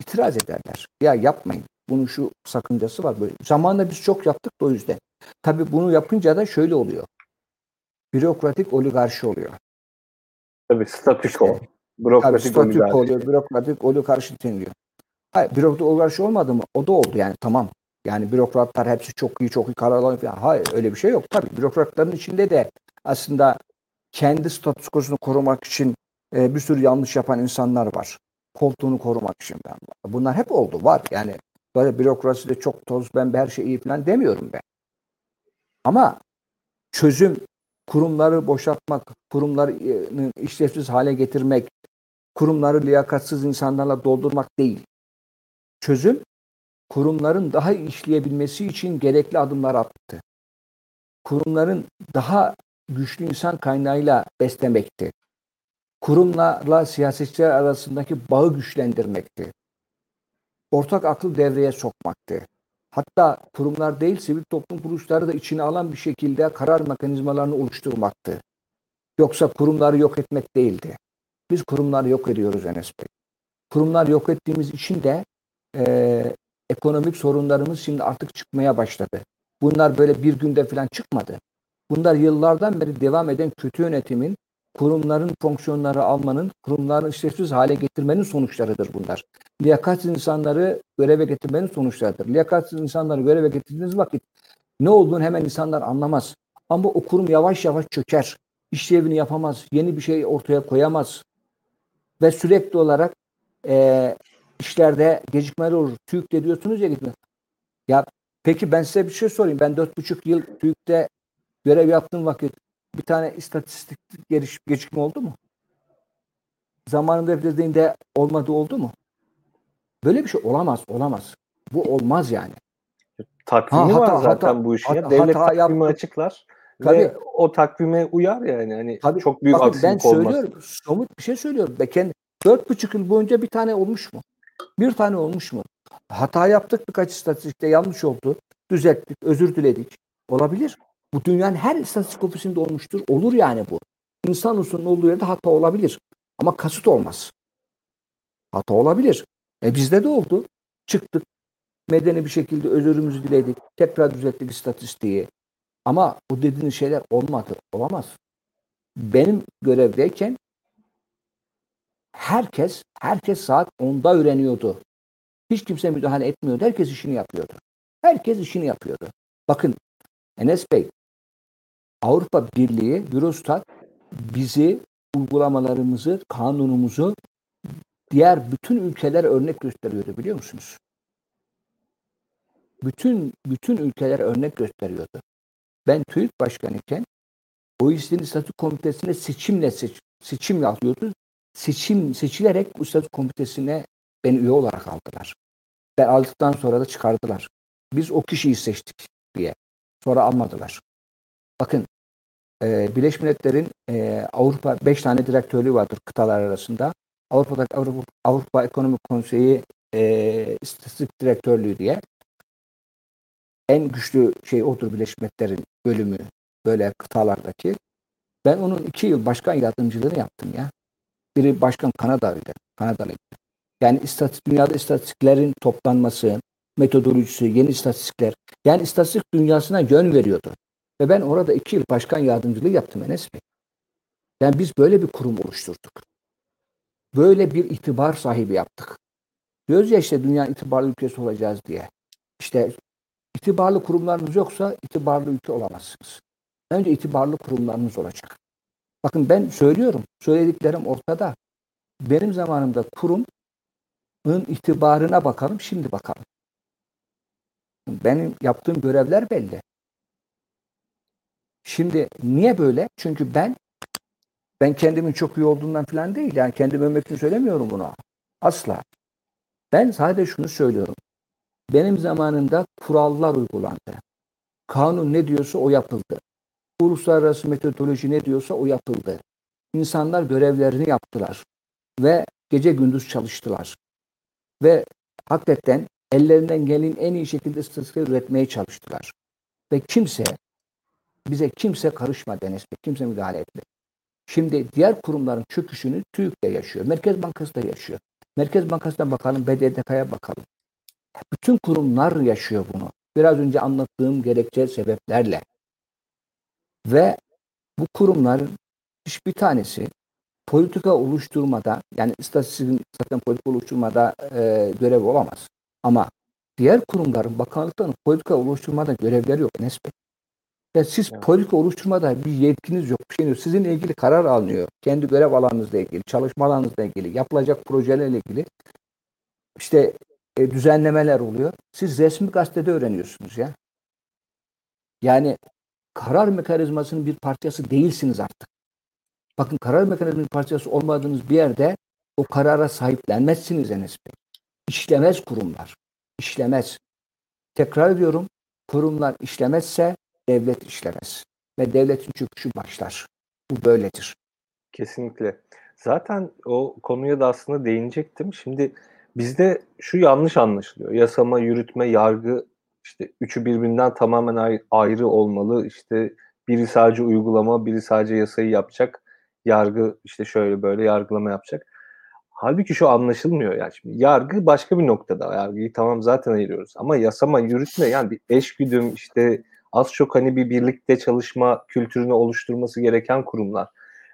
itiraz ederler. Ya yapmayın. Bunun şu sakıncası var böyle. Zamanında biz çok yaptık da o yüzden. Tabii bunu yapınca da şöyle oluyor. Bürokratik oligarşi oluyor. Tabii statüko. İşte, bürokratik tabii statüko oluyor. Bürokratik oligarşi deniliyor. Hayır, bürokratik oligarşi olmadı mı? O da oldu yani tamam. Yani bürokratlar hepsi çok iyi, çok iyi karar alıyor falan. Hayır öyle bir şey yok. Tabii bürokratların içinde de aslında kendi statüskosunu korumak için e, bir sürü yanlış yapan insanlar var. Koltuğunu korumak için. Bunlar hep oldu, var. Yani böyle bürokraside çok toz, ben her şey iyi falan demiyorum ben. Ama çözüm kurumları boşaltmak, kurumları işlevsiz hale getirmek, kurumları liyakatsız insanlarla doldurmak değil. Çözüm kurumların daha işleyebilmesi için gerekli adımlar attı. Kurumların daha güçlü insan kaynağıyla beslemekti. Kurumlarla siyasetçiler arasındaki bağı güçlendirmekti. Ortak aklı devreye sokmaktı. Hatta kurumlar değil sivil toplum kuruluşları da içine alan bir şekilde karar mekanizmalarını oluşturmaktı. Yoksa kurumları yok etmek değildi. Biz kurumları yok ediyoruz Enes Bey. Kurumlar yok ettiğimiz için de e, ekonomik sorunlarımız şimdi artık çıkmaya başladı. Bunlar böyle bir günde falan çıkmadı. Bunlar yıllardan beri devam eden kötü yönetimin, kurumların fonksiyonları almanın, kurumların işlevsiz hale getirmenin sonuçlarıdır bunlar. Liyakatsiz insanları göreve getirmenin sonuçlarıdır. Liyakatsiz insanları göreve getirdiğiniz vakit ne olduğunu hemen insanlar anlamaz. Ama o kurum yavaş yavaş çöker. İşlevini yapamaz. Yeni bir şey ortaya koyamaz. Ve sürekli olarak e, işlerde gecikmeler olur. TÜİK'te diyorsunuz ya gitme. Ya peki ben size bir şey sorayım. Ben dört buçuk yıl TÜİK'te görev yaptığım vakit bir tane istatistik geliş, gecikme oldu mu? Zamanında dediğinde olmadı oldu mu? Böyle bir şey olamaz, olamaz. Bu olmaz yani. Takvimi ha, hata, var zaten hata, bu işin. Hata, Devlet hata takvimi yaptı. açıklar. Tabii, ve o takvime uyar yani. Hani tabii, çok büyük bakın, aksilik ben olmaz. Ben söylüyorum, somut bir şey söylüyorum. Ben kendi, dört buçuk yıl boyunca bir tane olmuş mu? Bir tane olmuş mu? Hata yaptık birkaç istatistikte yanlış oldu. Düzelttik, özür diledik. Olabilir. Bu dünyanın her istatistik olmuştur. Olur yani bu. İnsan usulünün olduğu yerde hata olabilir. Ama kasıt olmaz. Hata olabilir. E bizde de oldu. Çıktık. Medeni bir şekilde özürümüzü diledik. Tekrar düzelttik istatistiği. Ama bu dediğiniz şeyler olmadı. Olamaz. Benim görevdeyken herkes herkes saat 10'da öğreniyordu. Hiç kimse müdahale etmiyordu. Herkes işini yapıyordu. Herkes işini yapıyordu. Bakın Enes Bey, Avrupa Birliği, Eurostat bizi uygulamalarımızı, kanunumuzu diğer bütün ülkeler örnek gösteriyordu biliyor musunuz? Bütün bütün ülkeler örnek gösteriyordu. Ben TÜİK başkanıyken OECD'nin statü komitesine seçimle seç, seçim yapıyordu seçim seçilerek bu statü komitesine beni üye olarak aldılar. Ve aldıktan sonra da çıkardılar. Biz o kişiyi seçtik diye. Sonra almadılar. Bakın e, Birleşmiş Milletler'in e, Avrupa 5 tane direktörlüğü vardır kıtalar arasında. Avrupa'daki Avrupa, Avrupa Ekonomik Konseyi e, İstatistik Direktörlüğü diye. En güçlü şey odur Birleşmiş Milletler'in bölümü böyle kıtalardaki. Ben onun iki yıl başkan yardımcılığını yaptım ya. Biri başkan Kanada'ydı. Kanadalıydı. Yani istatistik, dünyada istatistiklerin toplanması, metodolojisi, yeni istatistikler. Yani istatistik dünyasına yön veriyordu. Ve ben orada iki yıl başkan yardımcılığı yaptım Enes Bey. Yani biz böyle bir kurum oluşturduk. Böyle bir itibar sahibi yaptık. Diyoruz ya işte dünya itibarlı ülkesi olacağız diye. İşte itibarlı kurumlarınız yoksa itibarlı ülke olamazsınız. Önce itibarlı kurumlarınız olacak. Bakın ben söylüyorum. Söylediklerim ortada. Benim zamanımda kurumun itibarına bakalım. Şimdi bakalım. Benim yaptığım görevler belli. Şimdi niye böyle? Çünkü ben ben kendimin çok iyi olduğundan falan değil. Yani kendimi övmek için söylemiyorum bunu. Asla. Ben sadece şunu söylüyorum. Benim zamanımda kurallar uygulandı. Kanun ne diyorsa o yapıldı. Uluslararası metodoloji ne diyorsa o yapıldı. İnsanlar görevlerini yaptılar. ve gece gündüz çalıştılar. Ve hakikaten ellerinden gelin en iyi şekilde istatistik üretmeye çalıştılar. Ve kimse bize kimse karışmadı Enes Bey. Kimse müdahale etmedi. Şimdi diğer kurumların çöküşünü TÜİK de yaşıyor. Merkez Bankası da yaşıyor. Merkez Bankası'na bakalım, BDDK'ya bakalım. Bütün kurumlar yaşıyor bunu. Biraz önce anlattığım gerekçe sebeplerle. Ve bu kurumların hiçbir tanesi politika oluşturmada yani istatistiğin zaten politika oluşturmada e, görev olamaz. Ama diğer kurumların bakanlıkların politika oluşturmada görevleri yok Enes Bey. Ya siz evet. politika oluşturmada bir yetkiniz yok, bir şey yok. Sizinle ilgili karar alınıyor. Kendi görev alanınızla ilgili, çalışma alanınızla ilgili, yapılacak projelerle ilgili işte e, düzenlemeler oluyor. Siz resmi gazetede öğreniyorsunuz ya. Yani karar mekanizmasının bir parçası değilsiniz artık. Bakın karar mekanizmasının parçası olmadığınız bir yerde o karara sahiplenmezsiniz Enes Bey. İşlemez kurumlar. İşlemez. Tekrar ediyorum. Kurumlar işlemezse devlet işlemez. Ve devletin çöküşü başlar. Bu böyledir. Kesinlikle. Zaten o konuya da aslında değinecektim. Şimdi bizde şu yanlış anlaşılıyor. Yasama, yürütme, yargı işte üçü birbirinden tamamen ayrı olmalı. İşte biri sadece uygulama, biri sadece yasayı yapacak. Yargı işte şöyle böyle yargılama yapacak. Halbuki şu anlaşılmıyor yani. Şimdi yargı başka bir noktada. Yargıyı tamam zaten ayırıyoruz. Ama yasama, yürütme yani bir eşgüdüm işte az çok hani bir birlikte çalışma kültürünü oluşturması gereken kurumlar.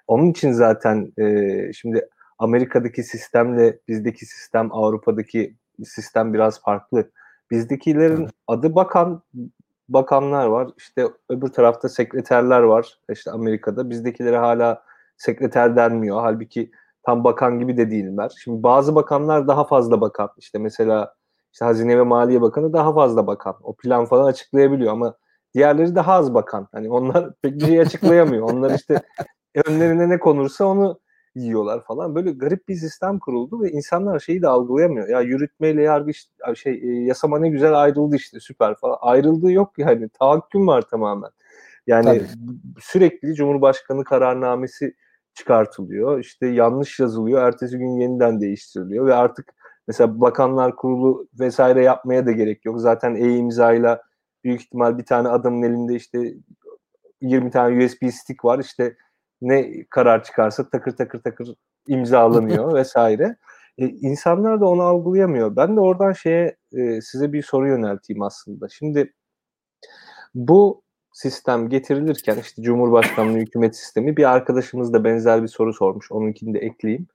Onun için zaten e, şimdi Amerika'daki sistemle bizdeki sistem, Avrupa'daki sistem biraz farklı. Bizdekilerin evet. adı bakan bakanlar var. İşte öbür tarafta sekreterler var. İşte Amerika'da bizdekilere hala sekreter denmiyor. Halbuki tam bakan gibi de değiller. Şimdi bazı bakanlar daha fazla bakan. İşte mesela işte Hazine ve Maliye Bakanı daha fazla bakan. O plan falan açıklayabiliyor ama diğerleri daha az bakan. Hani onlar [LAUGHS] pek bir şey açıklayamıyor. Onlar işte önlerine ne konursa onu yiyorlar falan. Böyle garip bir sistem kuruldu ve insanlar şeyi de algılayamıyor. Ya yürütmeyle yargı işte, şey e, yasama ne güzel ayrıldı işte süper falan. Ayrıldığı yok yani. Tahakküm var tamamen. Yani Tabii. sürekli Cumhurbaşkanı kararnamesi çıkartılıyor. İşte yanlış yazılıyor. Ertesi gün yeniden değiştiriliyor ve artık mesela bakanlar kurulu vesaire yapmaya da gerek yok. Zaten e-imzayla büyük ihtimal bir tane adamın elinde işte 20 tane USB stick var. İşte ne karar çıkarsa takır takır takır imzalanıyor [LAUGHS] vesaire. E, insanlar da onu algılayamıyor. Ben de oradan şeye e, size bir soru yönelteyim aslında. Şimdi bu sistem getirilirken işte Cumhurbaşkanlığı [LAUGHS] hükümet sistemi bir arkadaşımız da benzer bir soru sormuş. Onunkini de ekleyeyim.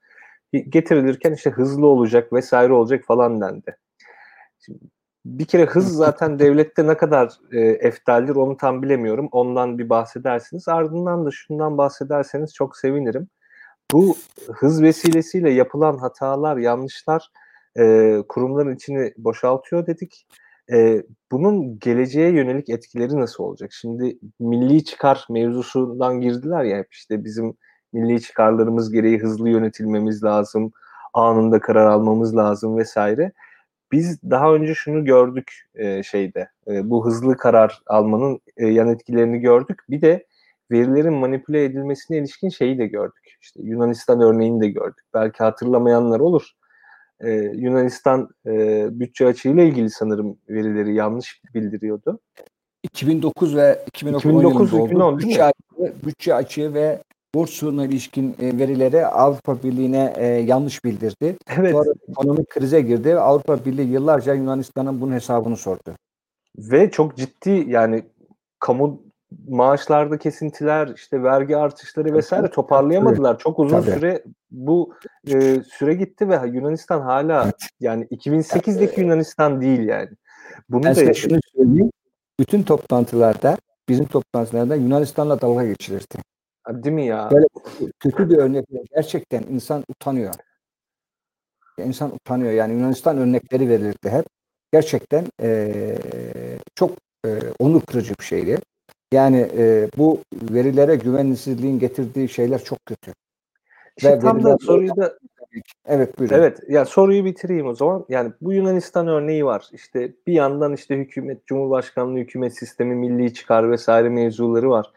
Getirilirken işte hızlı olacak vesaire olacak falan dendi. Şimdi bir kere hız zaten devlette ne kadar e, eftaldir onu tam bilemiyorum. Ondan bir bahsedersiniz. Ardından da şundan bahsederseniz çok sevinirim. Bu hız vesilesiyle yapılan hatalar, yanlışlar e, kurumların içini boşaltıyor dedik. E, bunun geleceğe yönelik etkileri nasıl olacak? Şimdi milli çıkar mevzusundan girdiler ya hep işte bizim milli çıkarlarımız gereği hızlı yönetilmemiz lazım, anında karar almamız lazım vesaire. Biz daha önce şunu gördük e, şeyde, e, bu hızlı karar almanın e, yan etkilerini gördük. Bir de verilerin manipüle edilmesine ilişkin şeyi de gördük. İşte Yunanistan örneğini de gördük. Belki hatırlamayanlar olur. Ee, Yunanistan e, bütçe açığıyla ilgili sanırım verileri yanlış bildiriyordu. 2009 ve 2010 2009 2010 bütçe, açığı, bütçe açığı ve bursuna ilişkin e, verileri Avrupa Birliği'ne e, yanlış bildirdi. Evet. Sonra ekonomik krize girdi. Avrupa Birliği yıllarca Yunanistan'ın bunun hesabını sordu. Ve çok ciddi yani kamu maaşlarda kesintiler, işte vergi artışları vesaire toparlayamadılar. Çok uzun Tabii. süre bu e, süre gitti ve Yunanistan hala evet. yani 2008'deki Yunanistan değil yani. Bunu ben da şunu söyleyeyim. Bütün toplantılarda bizim toplantılarda Yunanistan'la dalga geçilirdi. Değil mi ya? Böyle kötü bir örnek. Gerçekten insan utanıyor. İnsan utanıyor. Yani Yunanistan örnekleri verilirdi hep. Gerçekten e, çok e, onur kırıcı bir şeydi. Yani e, bu verilere güvensizliğin getirdiği şeyler çok kötü. İşte tam da soruyu da Evet buyurun. Evet ya soruyu bitireyim o zaman. Yani bu Yunanistan örneği var. İşte bir yandan işte hükümet, Cumhurbaşkanlığı hükümet sistemi, milli çıkar vesaire mevzuları var.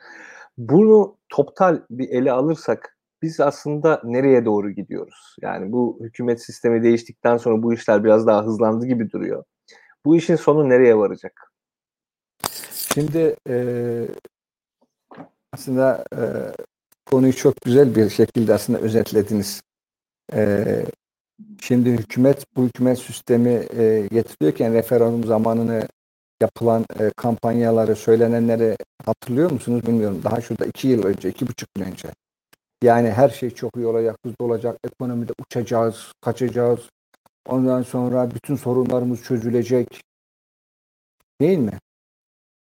Bunu toptal bir ele alırsak biz aslında nereye doğru gidiyoruz? Yani bu hükümet sistemi değiştikten sonra bu işler biraz daha hızlandı gibi duruyor. Bu işin sonu nereye varacak? Şimdi e, aslında e, konuyu çok güzel bir şekilde aslında özetlediniz. E, şimdi hükümet bu hükümet sistemi e, getiriyorken referandum zamanını yapılan e, kampanyaları, söylenenleri hatırlıyor musunuz bilmiyorum. Daha şurada iki yıl önce, iki buçuk yıl önce. Yani her şey çok iyi olacak, hızlı olacak, ekonomide uçacağız, kaçacağız. Ondan sonra bütün sorunlarımız çözülecek. Değil mi?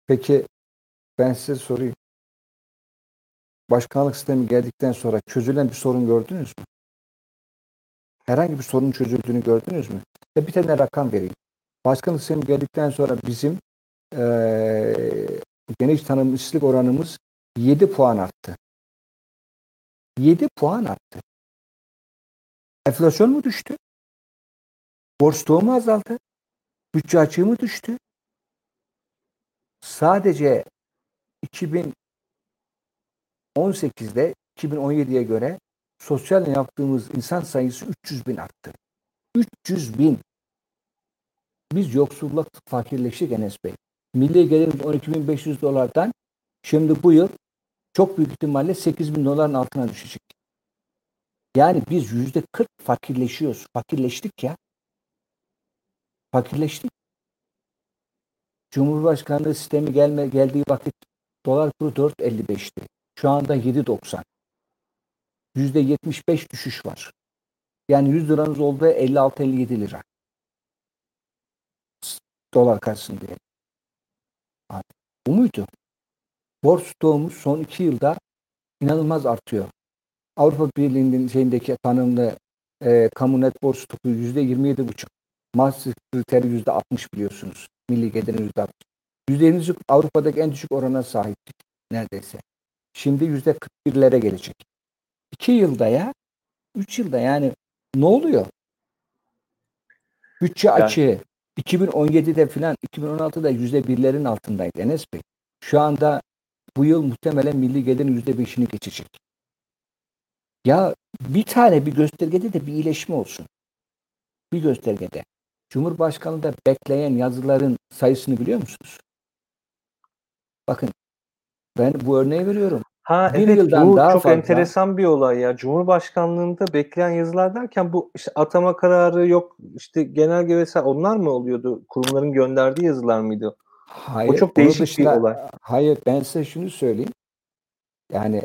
Peki ben size sorayım. Başkanlık sistemi geldikten sonra çözülen bir sorun gördünüz mü? Herhangi bir sorun çözüldüğünü gördünüz mü? Ve bir tane rakam vereyim. Başkanlık sistemi geldikten sonra bizim ee, geniş tanımlı oranımız 7 puan arttı. 7 puan arttı. Enflasyon mu düştü? Borç stoğu mu azaldı? Bütçe açığı mı düştü? Sadece 2018'de 2017'ye göre sosyal yaptığımız insan sayısı 300 bin arttı. 300 bin. Biz yoksulluk fakirleştik Enes Bey. Milli gelirimiz 12.500 dolardan şimdi bu yıl çok büyük ihtimalle 8 bin doların altına düşecek. Yani biz yüzde 40 fakirleşiyoruz. Fakirleştik ya. Fakirleştik. Cumhurbaşkanlığı sistemi gelme, geldiği vakit dolar kuru 4.55'ti. Şu anda 7.90. Yüzde 75 düşüş var. Yani 100 liranız olduğu 56-57 lira. Dolar karşısında. Bu muydu? Borç stoğumuz son iki yılda inanılmaz artıyor. Avrupa Birliği'nin şeyindeki tanımlı e, kamu net borç stoku yüzde yirmi yedi buçuk. Maastricht kriteri yüzde altmış biliyorsunuz. Milli gelirin yüzde altmış. Yüzde yirmi Avrupa'daki en düşük orana sahiptik neredeyse. Şimdi yüzde kırk birlere gelecek. İki yılda ya, üç yılda yani ne oluyor? Bütçe yani, açığı 2017'de filan 2016'da yüzde birlerin altındaydı Enes Bey. Şu anda bu yıl muhtemelen milli gelirin yüzde beşini geçecek. Ya bir tane bir göstergede de bir iyileşme olsun. Bir göstergede. Cumhurbaşkanı'nda bekleyen yazıların sayısını biliyor musunuz? Bakın ben bu örneği veriyorum. Ha bir evet yıldan bu daha çok fazla. enteresan bir olay ya. Cumhurbaşkanlığında bekleyen yazılar derken bu işte atama kararı yok işte genelge vesaire onlar mı oluyordu? Kurumların gönderdiği yazılar mıydı? Hayır, o çok değişik dışında, bir olay. Hayır ben size şunu söyleyeyim. Yani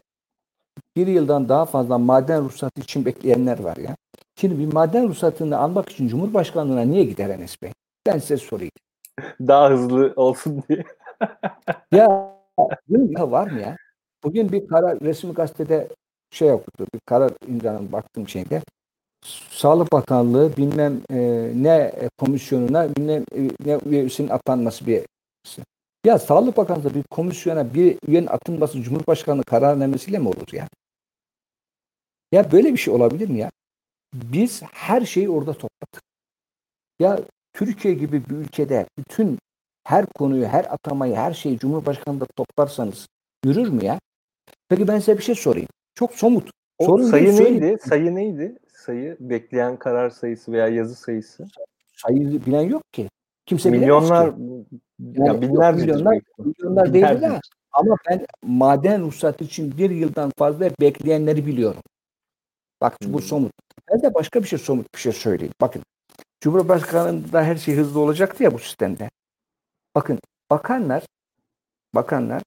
bir yıldan daha fazla maden ruhsatı için bekleyenler var ya. Şimdi bir maden ruhsatını almak için Cumhurbaşkanlığına niye gider Enes Bey? Ben size sorayım. [LAUGHS] Daha hızlı olsun diye. ya, ya var mı ya? Bugün bir karar resmi gazetede şey okudu. Bir karar imzanın baktığım şeyde. Sağlık Bakanlığı bilmem e, ne komisyonuna bilmem e, ne üyesinin atanması bir ya Sağlık Bakanlığı bir komisyona bir üyenin atılması Cumhurbaşkanlığı kararnamesiyle mi olur ya? Ya böyle bir şey olabilir mi ya? Biz her şeyi orada topladık. Ya Türkiye gibi bir ülkede bütün her konuyu, her atamayı, her şeyi Cumhurbaşkanı'nda toplarsanız yürür mü ya? Peki ben size bir şey sorayım. Çok somut. O Sorun sayı neydi? Söyleyeyim. Sayı neydi? Sayı bekleyen karar sayısı veya yazı sayısı. Sayı bilen yok ki. Kimse milyonlar ki. Yani ya binlerce milyonlar, milyonlar değil de ama ben maden ruhsatı için bir yıldan fazla bekleyenleri biliyorum. Bak hmm. bu somut. Ben de başka bir şey somut bir şey söyleyeyim. Bakın Cumhurbaşkanı'nda her şey hızlı olacaktı ya bu sistemde. Bakın bakanlar bakanlar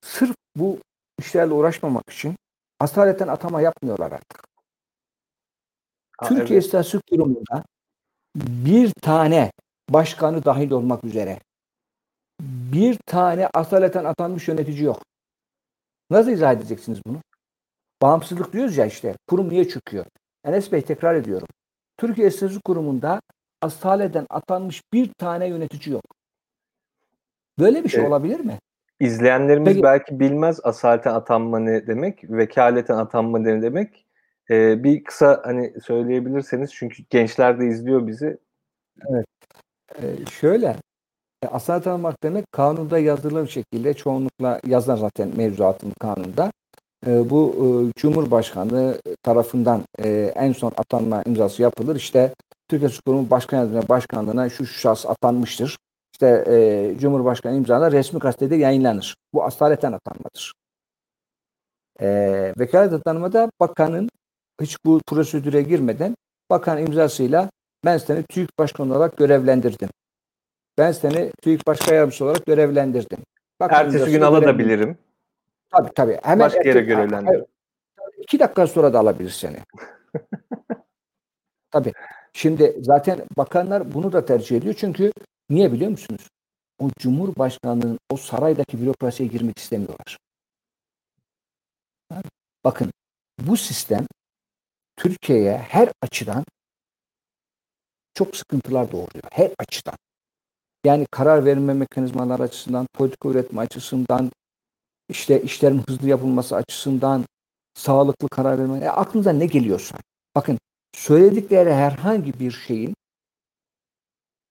sırf bu işlerle uğraşmamak için asaleten atama yapmıyorlar artık. Ha, Türkiye evet. İstatistik Kurumu'nda bir tane başkanı dahil olmak üzere bir tane asaleten atanmış yönetici yok. Nasıl izah edeceksiniz bunu? Bağımsızlık diyoruz ya işte. Kurum niye çöküyor? Enes Bey tekrar ediyorum. Türkiye İstatistik Kurumu'nda asaleten atanmış bir tane yönetici yok. Böyle bir şey evet. olabilir mi? İzleyenlerimiz Peki. belki bilmez asaleten atanma ne demek, vekaleten atanma ne demek. Ee, bir kısa hani söyleyebilirseniz çünkü gençler de izliyor bizi. Evet. Ee, şöyle, e, asalet almak demek kanunda yazılı bir şekilde çoğunlukla yazar zaten mevzuatın kanunda. e, bu e, Cumhurbaşkanı tarafından e, en son atanma imzası yapılır. İşte Türkiye Kurumu Başkan Yardımcısı Başkanlığı'na şu, şu şahıs atanmıştır. İşte e, Cumhurbaşkanı imzalar resmi gazetede yayınlanır. Bu asaleten atanmadır. E, vekalet atanmada bakanın hiç bu prosedüre girmeden bakan imzasıyla ben seni TÜİK Başkanı olarak görevlendirdim. Ben seni TÜİK Başkan Yardımcısı olarak görevlendirdim. Bakan Ertesi gün alabilirim. Tabii tabii. Hemen Başka yere görevlendir. İki dakika sonra da alabilir seni. [LAUGHS] tabii. Şimdi zaten bakanlar bunu da tercih ediyor. Çünkü niye biliyor musunuz? O Cumhurbaşkanlığının o saraydaki bürokrasiye girmek istemiyorlar. Bakın bu sistem Türkiye'ye her açıdan çok sıkıntılar doğuruyor. Her açıdan. Yani karar verme mekanizmalar açısından, politika üretme açısından, işte işlerin hızlı yapılması açısından, sağlıklı karar verme, e, aklınıza ne geliyorsa. Bakın söyledikleri herhangi bir şeyin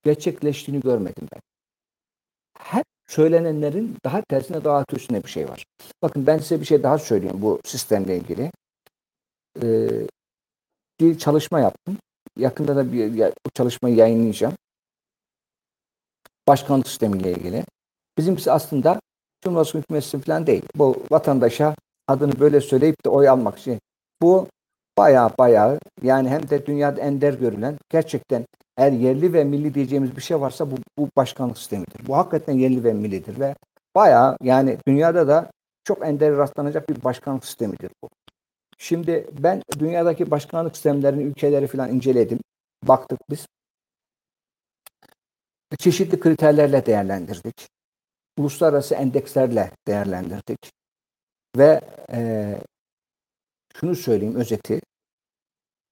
gerçekleştiğini görmedim ben. Hep söylenenlerin daha tersine daha ötesine bir şey var. Bakın ben size bir şey daha söyleyeyim bu sistemle ilgili. Ee, bir çalışma yaptım. Yakında da bir bu çalışmayı yayınlayacağım. Başkanlık sistemiyle ilgili. Bizimkisi aslında Cumhurbaşkanı hükümeti falan değil. Bu vatandaşa adını böyle söyleyip de oy almak için. Bu baya baya yani hem de dünyada ender görülen gerçekten eğer yerli ve milli diyeceğimiz bir şey varsa bu, bu başkanlık sistemidir. Bu hakikaten yerli ve millidir ve baya yani dünyada da çok ender rastlanacak bir başkanlık sistemidir bu. Şimdi ben dünyadaki başkanlık sistemlerini, ülkeleri falan inceledim. Baktık biz. Çeşitli kriterlerle değerlendirdik uluslararası endekslerle değerlendirdik. Ve e, şunu söyleyeyim özeti,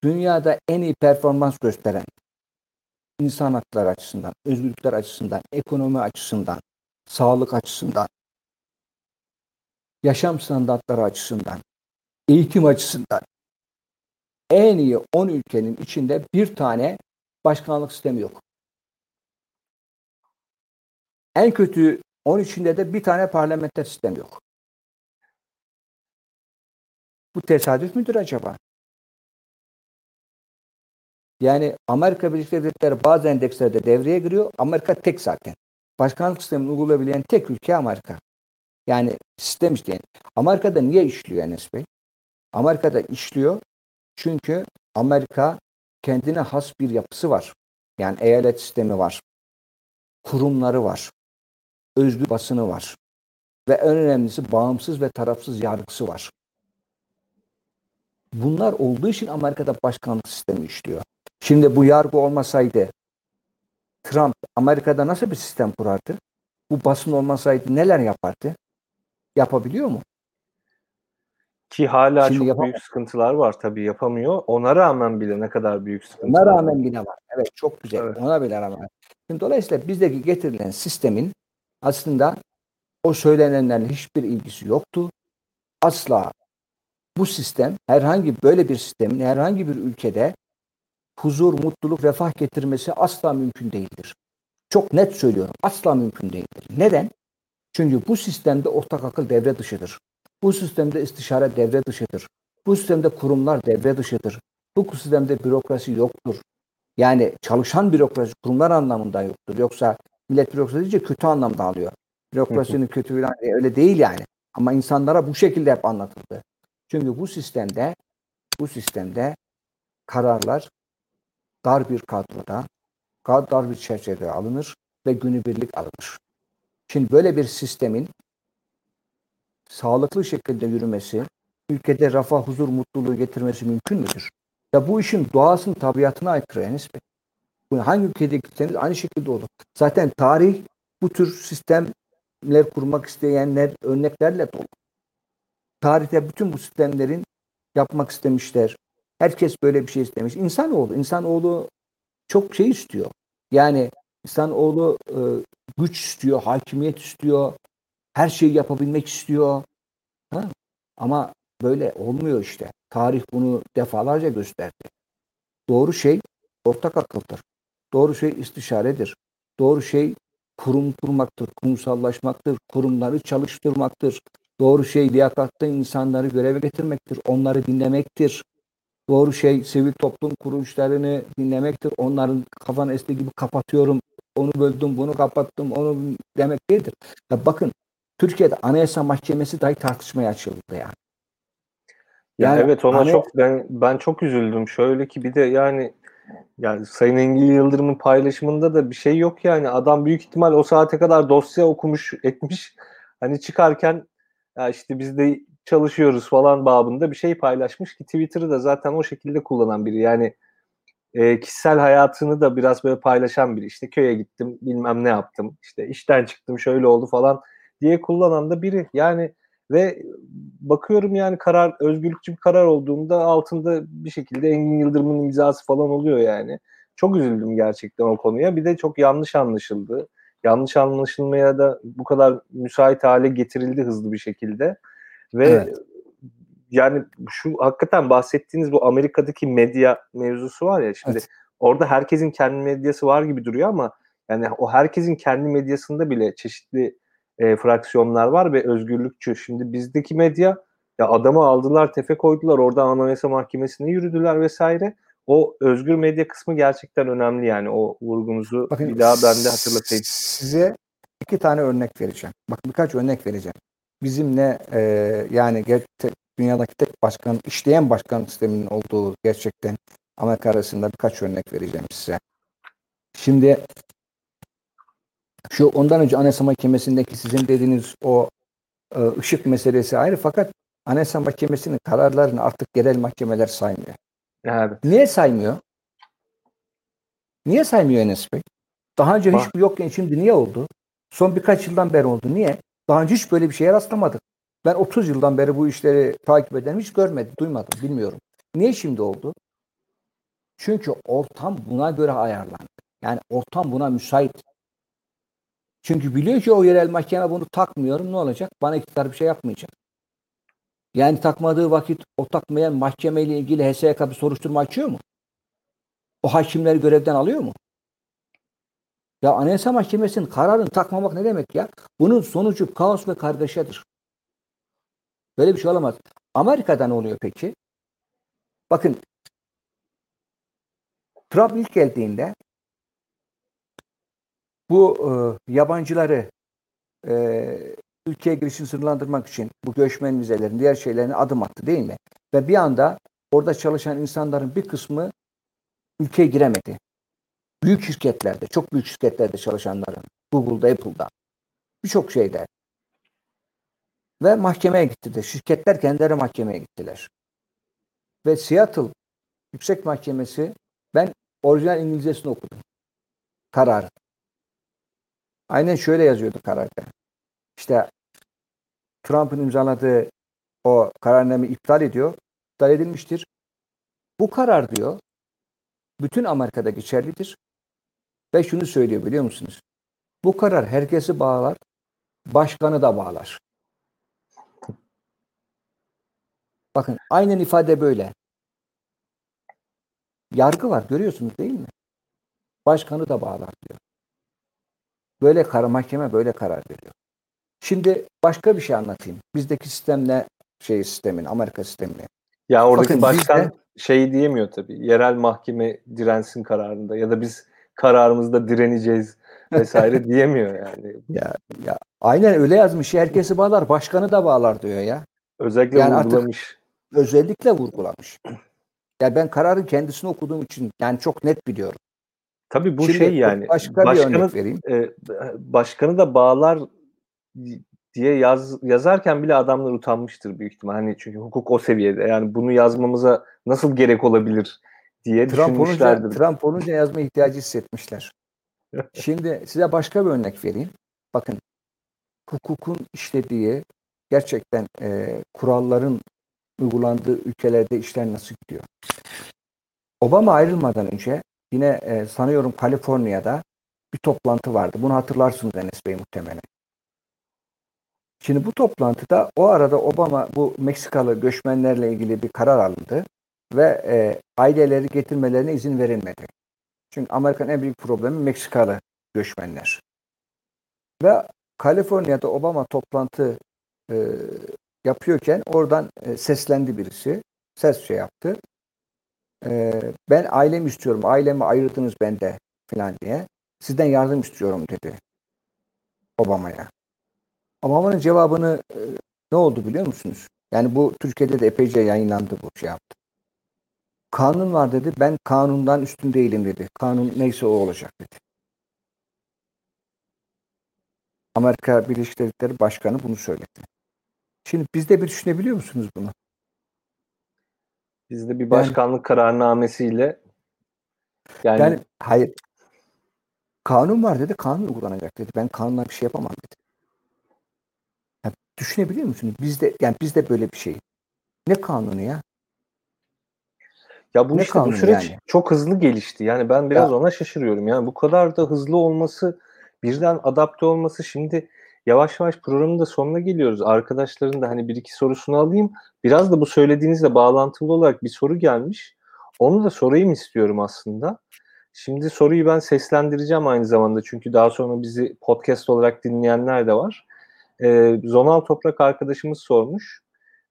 dünyada en iyi performans gösteren insan hakları açısından, özgürlükler açısından, ekonomi açısından, sağlık açısından, yaşam standartları açısından, eğitim açısından en iyi 10 ülkenin içinde bir tane başkanlık sistemi yok. En kötü onun içinde de bir tane parlamenter sistem yok. Bu tesadüf müdür acaba? Yani Amerika Birleşik Devletleri bazı endekslerde devreye giriyor. Amerika tek zaten. Başkanlık sistemini uygulayabilen tek ülke Amerika. Yani sistem işleyen. Amerika'da niye işliyor Enes Bey? Amerika'da işliyor çünkü Amerika kendine has bir yapısı var. Yani eyalet sistemi var. Kurumları var özgür basını var. Ve en önemlisi bağımsız ve tarafsız yargısı var. Bunlar olduğu için Amerika'da başkanlık sistemi işliyor. Şimdi bu yargı olmasaydı Trump Amerika'da nasıl bir sistem kurardı? Bu basın olmasaydı neler yapardı? Yapabiliyor mu? Ki hala Şimdi çok yapamıyor. büyük sıkıntılar var tabii yapamıyor. Ona rağmen bile ne kadar büyük sıkıntılar Ona rağmen bile var. Evet çok güzel. Evet. Ona bile rağmen. Şimdi dolayısıyla bizdeki getirilen sistemin aslında o söylenenlerle hiçbir ilgisi yoktu. Asla bu sistem herhangi böyle bir sistemin herhangi bir ülkede huzur, mutluluk, refah getirmesi asla mümkün değildir. Çok net söylüyorum. Asla mümkün değildir. Neden? Çünkü bu sistemde ortak akıl devre dışıdır. Bu sistemde istişare devre dışıdır. Bu sistemde kurumlar devre dışıdır. Bu sistemde bürokrasi yoktur. Yani çalışan bürokrasi kurumlar anlamında yoktur. Yoksa millet bürokrasi deyince kötü anlamda alıyor. Bürokrasinin kötü falan öyle değil yani. Ama insanlara bu şekilde hep anlatıldı. Çünkü bu sistemde bu sistemde kararlar dar bir kadroda, dar bir çerçevede alınır ve günübirlik alınır. Şimdi böyle bir sistemin sağlıklı şekilde yürümesi, ülkede refah, huzur, mutluluğu getirmesi mümkün müdür? Ya bu işin doğasının tabiatına aykırı Enes Bey. Hangi ülkede gitseniz aynı şekilde olur. Zaten tarih bu tür sistemler kurmak isteyenler örneklerle dolu. Tarihte bütün bu sistemlerin yapmak istemişler. Herkes böyle bir şey istemiş. İnsanoğlu, insanoğlu çok şey istiyor. Yani insanoğlu e, güç istiyor, hakimiyet istiyor, her şeyi yapabilmek istiyor. Ha? Ama böyle olmuyor işte. Tarih bunu defalarca gösterdi. Doğru şey ortak akıldır. Doğru şey istişaredir. Doğru şey kurum kurmaktır, kurumsallaşmaktır, kurumları çalıştırmaktır. Doğru şey liyakatlı insanları göreve getirmektir. Onları dinlemektir. Doğru şey sivil toplum kuruluşlarını dinlemektir. Onların kafan esti gibi kapatıyorum. Onu böldüm, bunu kapattım, onu demek değildir. Ya bakın Türkiye'de Anayasa Mahkemesi dahi tartışmaya açıldı yani. Ya yani evet ona hani... çok ben ben çok üzüldüm. Şöyle ki bir de yani yani Sayın Engin Yıldırım'ın paylaşımında da bir şey yok yani. Adam büyük ihtimal o saate kadar dosya okumuş, [LAUGHS] etmiş. Hani çıkarken ya işte biz de çalışıyoruz falan babında bir şey paylaşmış ki Twitter'ı da zaten o şekilde kullanan biri. Yani e, kişisel hayatını da biraz böyle paylaşan biri. İşte köye gittim, bilmem ne yaptım. İşte işten çıktım, şöyle oldu falan diye kullanan da biri. Yani ve bakıyorum yani karar özgürlükçü bir karar olduğunda altında bir şekilde Engin Yıldırım'ın imzası falan oluyor yani. Çok üzüldüm gerçekten o konuya. Bir de çok yanlış anlaşıldı. Yanlış anlaşılmaya da bu kadar müsait hale getirildi hızlı bir şekilde. Ve evet. yani şu hakikaten bahsettiğiniz bu Amerika'daki medya mevzusu var ya şimdi evet. orada herkesin kendi medyası var gibi duruyor ama yani o herkesin kendi medyasında bile çeşitli e, fraksiyonlar var ve özgürlükçü. Şimdi bizdeki medya ya adamı aldılar, tefe koydular, orada Anayasa Mahkemesi'ne yürüdüler vesaire. O özgür medya kısmı gerçekten önemli yani o vurgunuzu Bakın, bir daha ben de hatırlatayım. Size iki tane örnek vereceğim. Bak birkaç örnek vereceğim. Bizimle e, yani dünyadaki tek başkan, işleyen başkan sisteminin olduğu gerçekten Amerika arasında birkaç örnek vereceğim size. Şimdi şu ondan önce Anayasa Mahkemesi'ndeki sizin dediğiniz o e, ışık meselesi ayrı fakat Anayasa Mahkemesi'nin kararlarını artık genel mahkemeler saymıyor. Evet. Niye saymıyor? Niye saymıyor Enes Bey? Daha önce hiç yokken şimdi niye oldu? Son birkaç yıldan beri oldu. Niye? Daha önce hiç böyle bir şeye rastlamadık. Ben 30 yıldan beri bu işleri takip eden hiç görmedim, duymadım, bilmiyorum. Niye şimdi oldu? Çünkü ortam buna göre ayarlandı. Yani ortam buna müsait. Çünkü biliyor ki o yerel mahkeme bunu takmıyorum ne olacak? Bana iktidar bir şey yapmayacak. Yani takmadığı vakit o takmayan mahkemeyle ilgili HSYK bir soruşturma açıyor mu? O hakimleri görevden alıyor mu? Ya Anayasa Mahkemesi'nin kararını takmamak ne demek ya? Bunun sonucu kaos ve kargaşadır. Böyle bir şey olamaz. Amerika'da ne oluyor peki? Bakın Trump ilk geldiğinde bu e, yabancıları e, ülkeye girişini sınırlandırmak için bu göçmen vizelerin diğer şeylerini adım attı değil mi? Ve bir anda orada çalışan insanların bir kısmı ülkeye giremedi. Büyük şirketlerde, çok büyük şirketlerde çalışanların, Google'da, Apple'da, birçok şeyde. Ve mahkemeye gittiler. Şirketler kendileri mahkemeye gittiler. Ve Seattle Yüksek Mahkemesi, ben orijinal İngilizcesini okudum. Karar. Aynen şöyle yazıyordu kararda. İşte Trump'ın imzaladığı o kararname iptal ediyor. İptal edilmiştir. Bu karar diyor bütün Amerika'da geçerlidir. Ve şunu söylüyor biliyor musunuz? Bu karar herkesi bağlar, başkanı da bağlar. Bakın aynen ifade böyle. Yargı var görüyorsunuz değil mi? Başkanı da bağlar diyor. Böyle karar mahkeme böyle karar veriyor. Şimdi başka bir şey anlatayım. Bizdeki sistemle şey sistemin, Amerika sistemini. Ya oradaki Bakın başkan bizde, şey diyemiyor tabii. Yerel mahkeme dirensin kararında ya da biz kararımızda direneceğiz vesaire [LAUGHS] diyemiyor yani. Ya ya aynen öyle yazmış. Herkesi bağlar, başkanı da bağlar diyor ya. Özellikle yani vurgulamış. özellikle vurgulamış. Ya ben kararın kendisini okuduğum için yani çok net biliyorum. Tabii bu Şimdi, şey yani başka başkanı, bir örnek vereyim. E, başkanı da bağlar diye yaz, yazarken bile adamlar utanmıştır büyük ihtimal. Hani çünkü hukuk o seviyede. Yani bunu yazmamıza nasıl gerek olabilir diye Trump düşünmüşlerdir. Olunca yazma ihtiyacı hissetmişler. [LAUGHS] Şimdi size başka bir örnek vereyim. Bakın hukukun işlediği gerçekten e, kuralların uygulandığı ülkelerde işler nasıl gidiyor? Obama ayrılmadan önce yine e, sanıyorum Kaliforniya'da bir toplantı vardı. Bunu hatırlarsınız Enes Bey muhtemelen. Şimdi bu toplantıda o arada Obama bu Meksikalı göçmenlerle ilgili bir karar alındı ve e, aileleri getirmelerine izin verilmedi. Çünkü Amerika'nın en büyük problemi Meksikalı göçmenler. Ve Kaliforniya'da Obama toplantı e, yapıyorken oradan e, seslendi birisi. Ses şey yaptı. E, ben ailemi istiyorum. Ailemi ayırdınız bende falan diye. Sizden yardım istiyorum dedi. Obama'ya. Obama'nın cevabını e, ne oldu biliyor musunuz? Yani bu Türkiye'de de epeyce yayınlandı bu şey yaptı. Kanun var dedi. Ben kanundan üstün değilim dedi. Kanun neyse o olacak dedi. Amerika Birleşik Devletleri Başkanı bunu söyledi. Şimdi bizde bir düşünebiliyor musunuz bunu? Bizde bir başkanlık yani, kararnamesiyle yani, yani hayır kanun var dedi kanun uygulanacak dedi. Ben kanunla bir şey yapamam dedi. Yani düşünebiliyor musunuz? Bizde yani bizde böyle bir şey. Ne kanunu ya? Ya bu ne işte bu süreç yani? çok hızlı gelişti. Yani ben biraz ya. ona şaşırıyorum. Yani bu kadar da hızlı olması, birden adapte olması şimdi yavaş yavaş programın da sonuna geliyoruz. Arkadaşların da hani bir iki sorusunu alayım. Biraz da bu söylediğinizle bağlantılı olarak bir soru gelmiş. Onu da sorayım istiyorum aslında. Şimdi soruyu ben seslendireceğim aynı zamanda çünkü daha sonra bizi podcast olarak dinleyenler de var. Ee, Zonal Toprak arkadaşımız sormuş.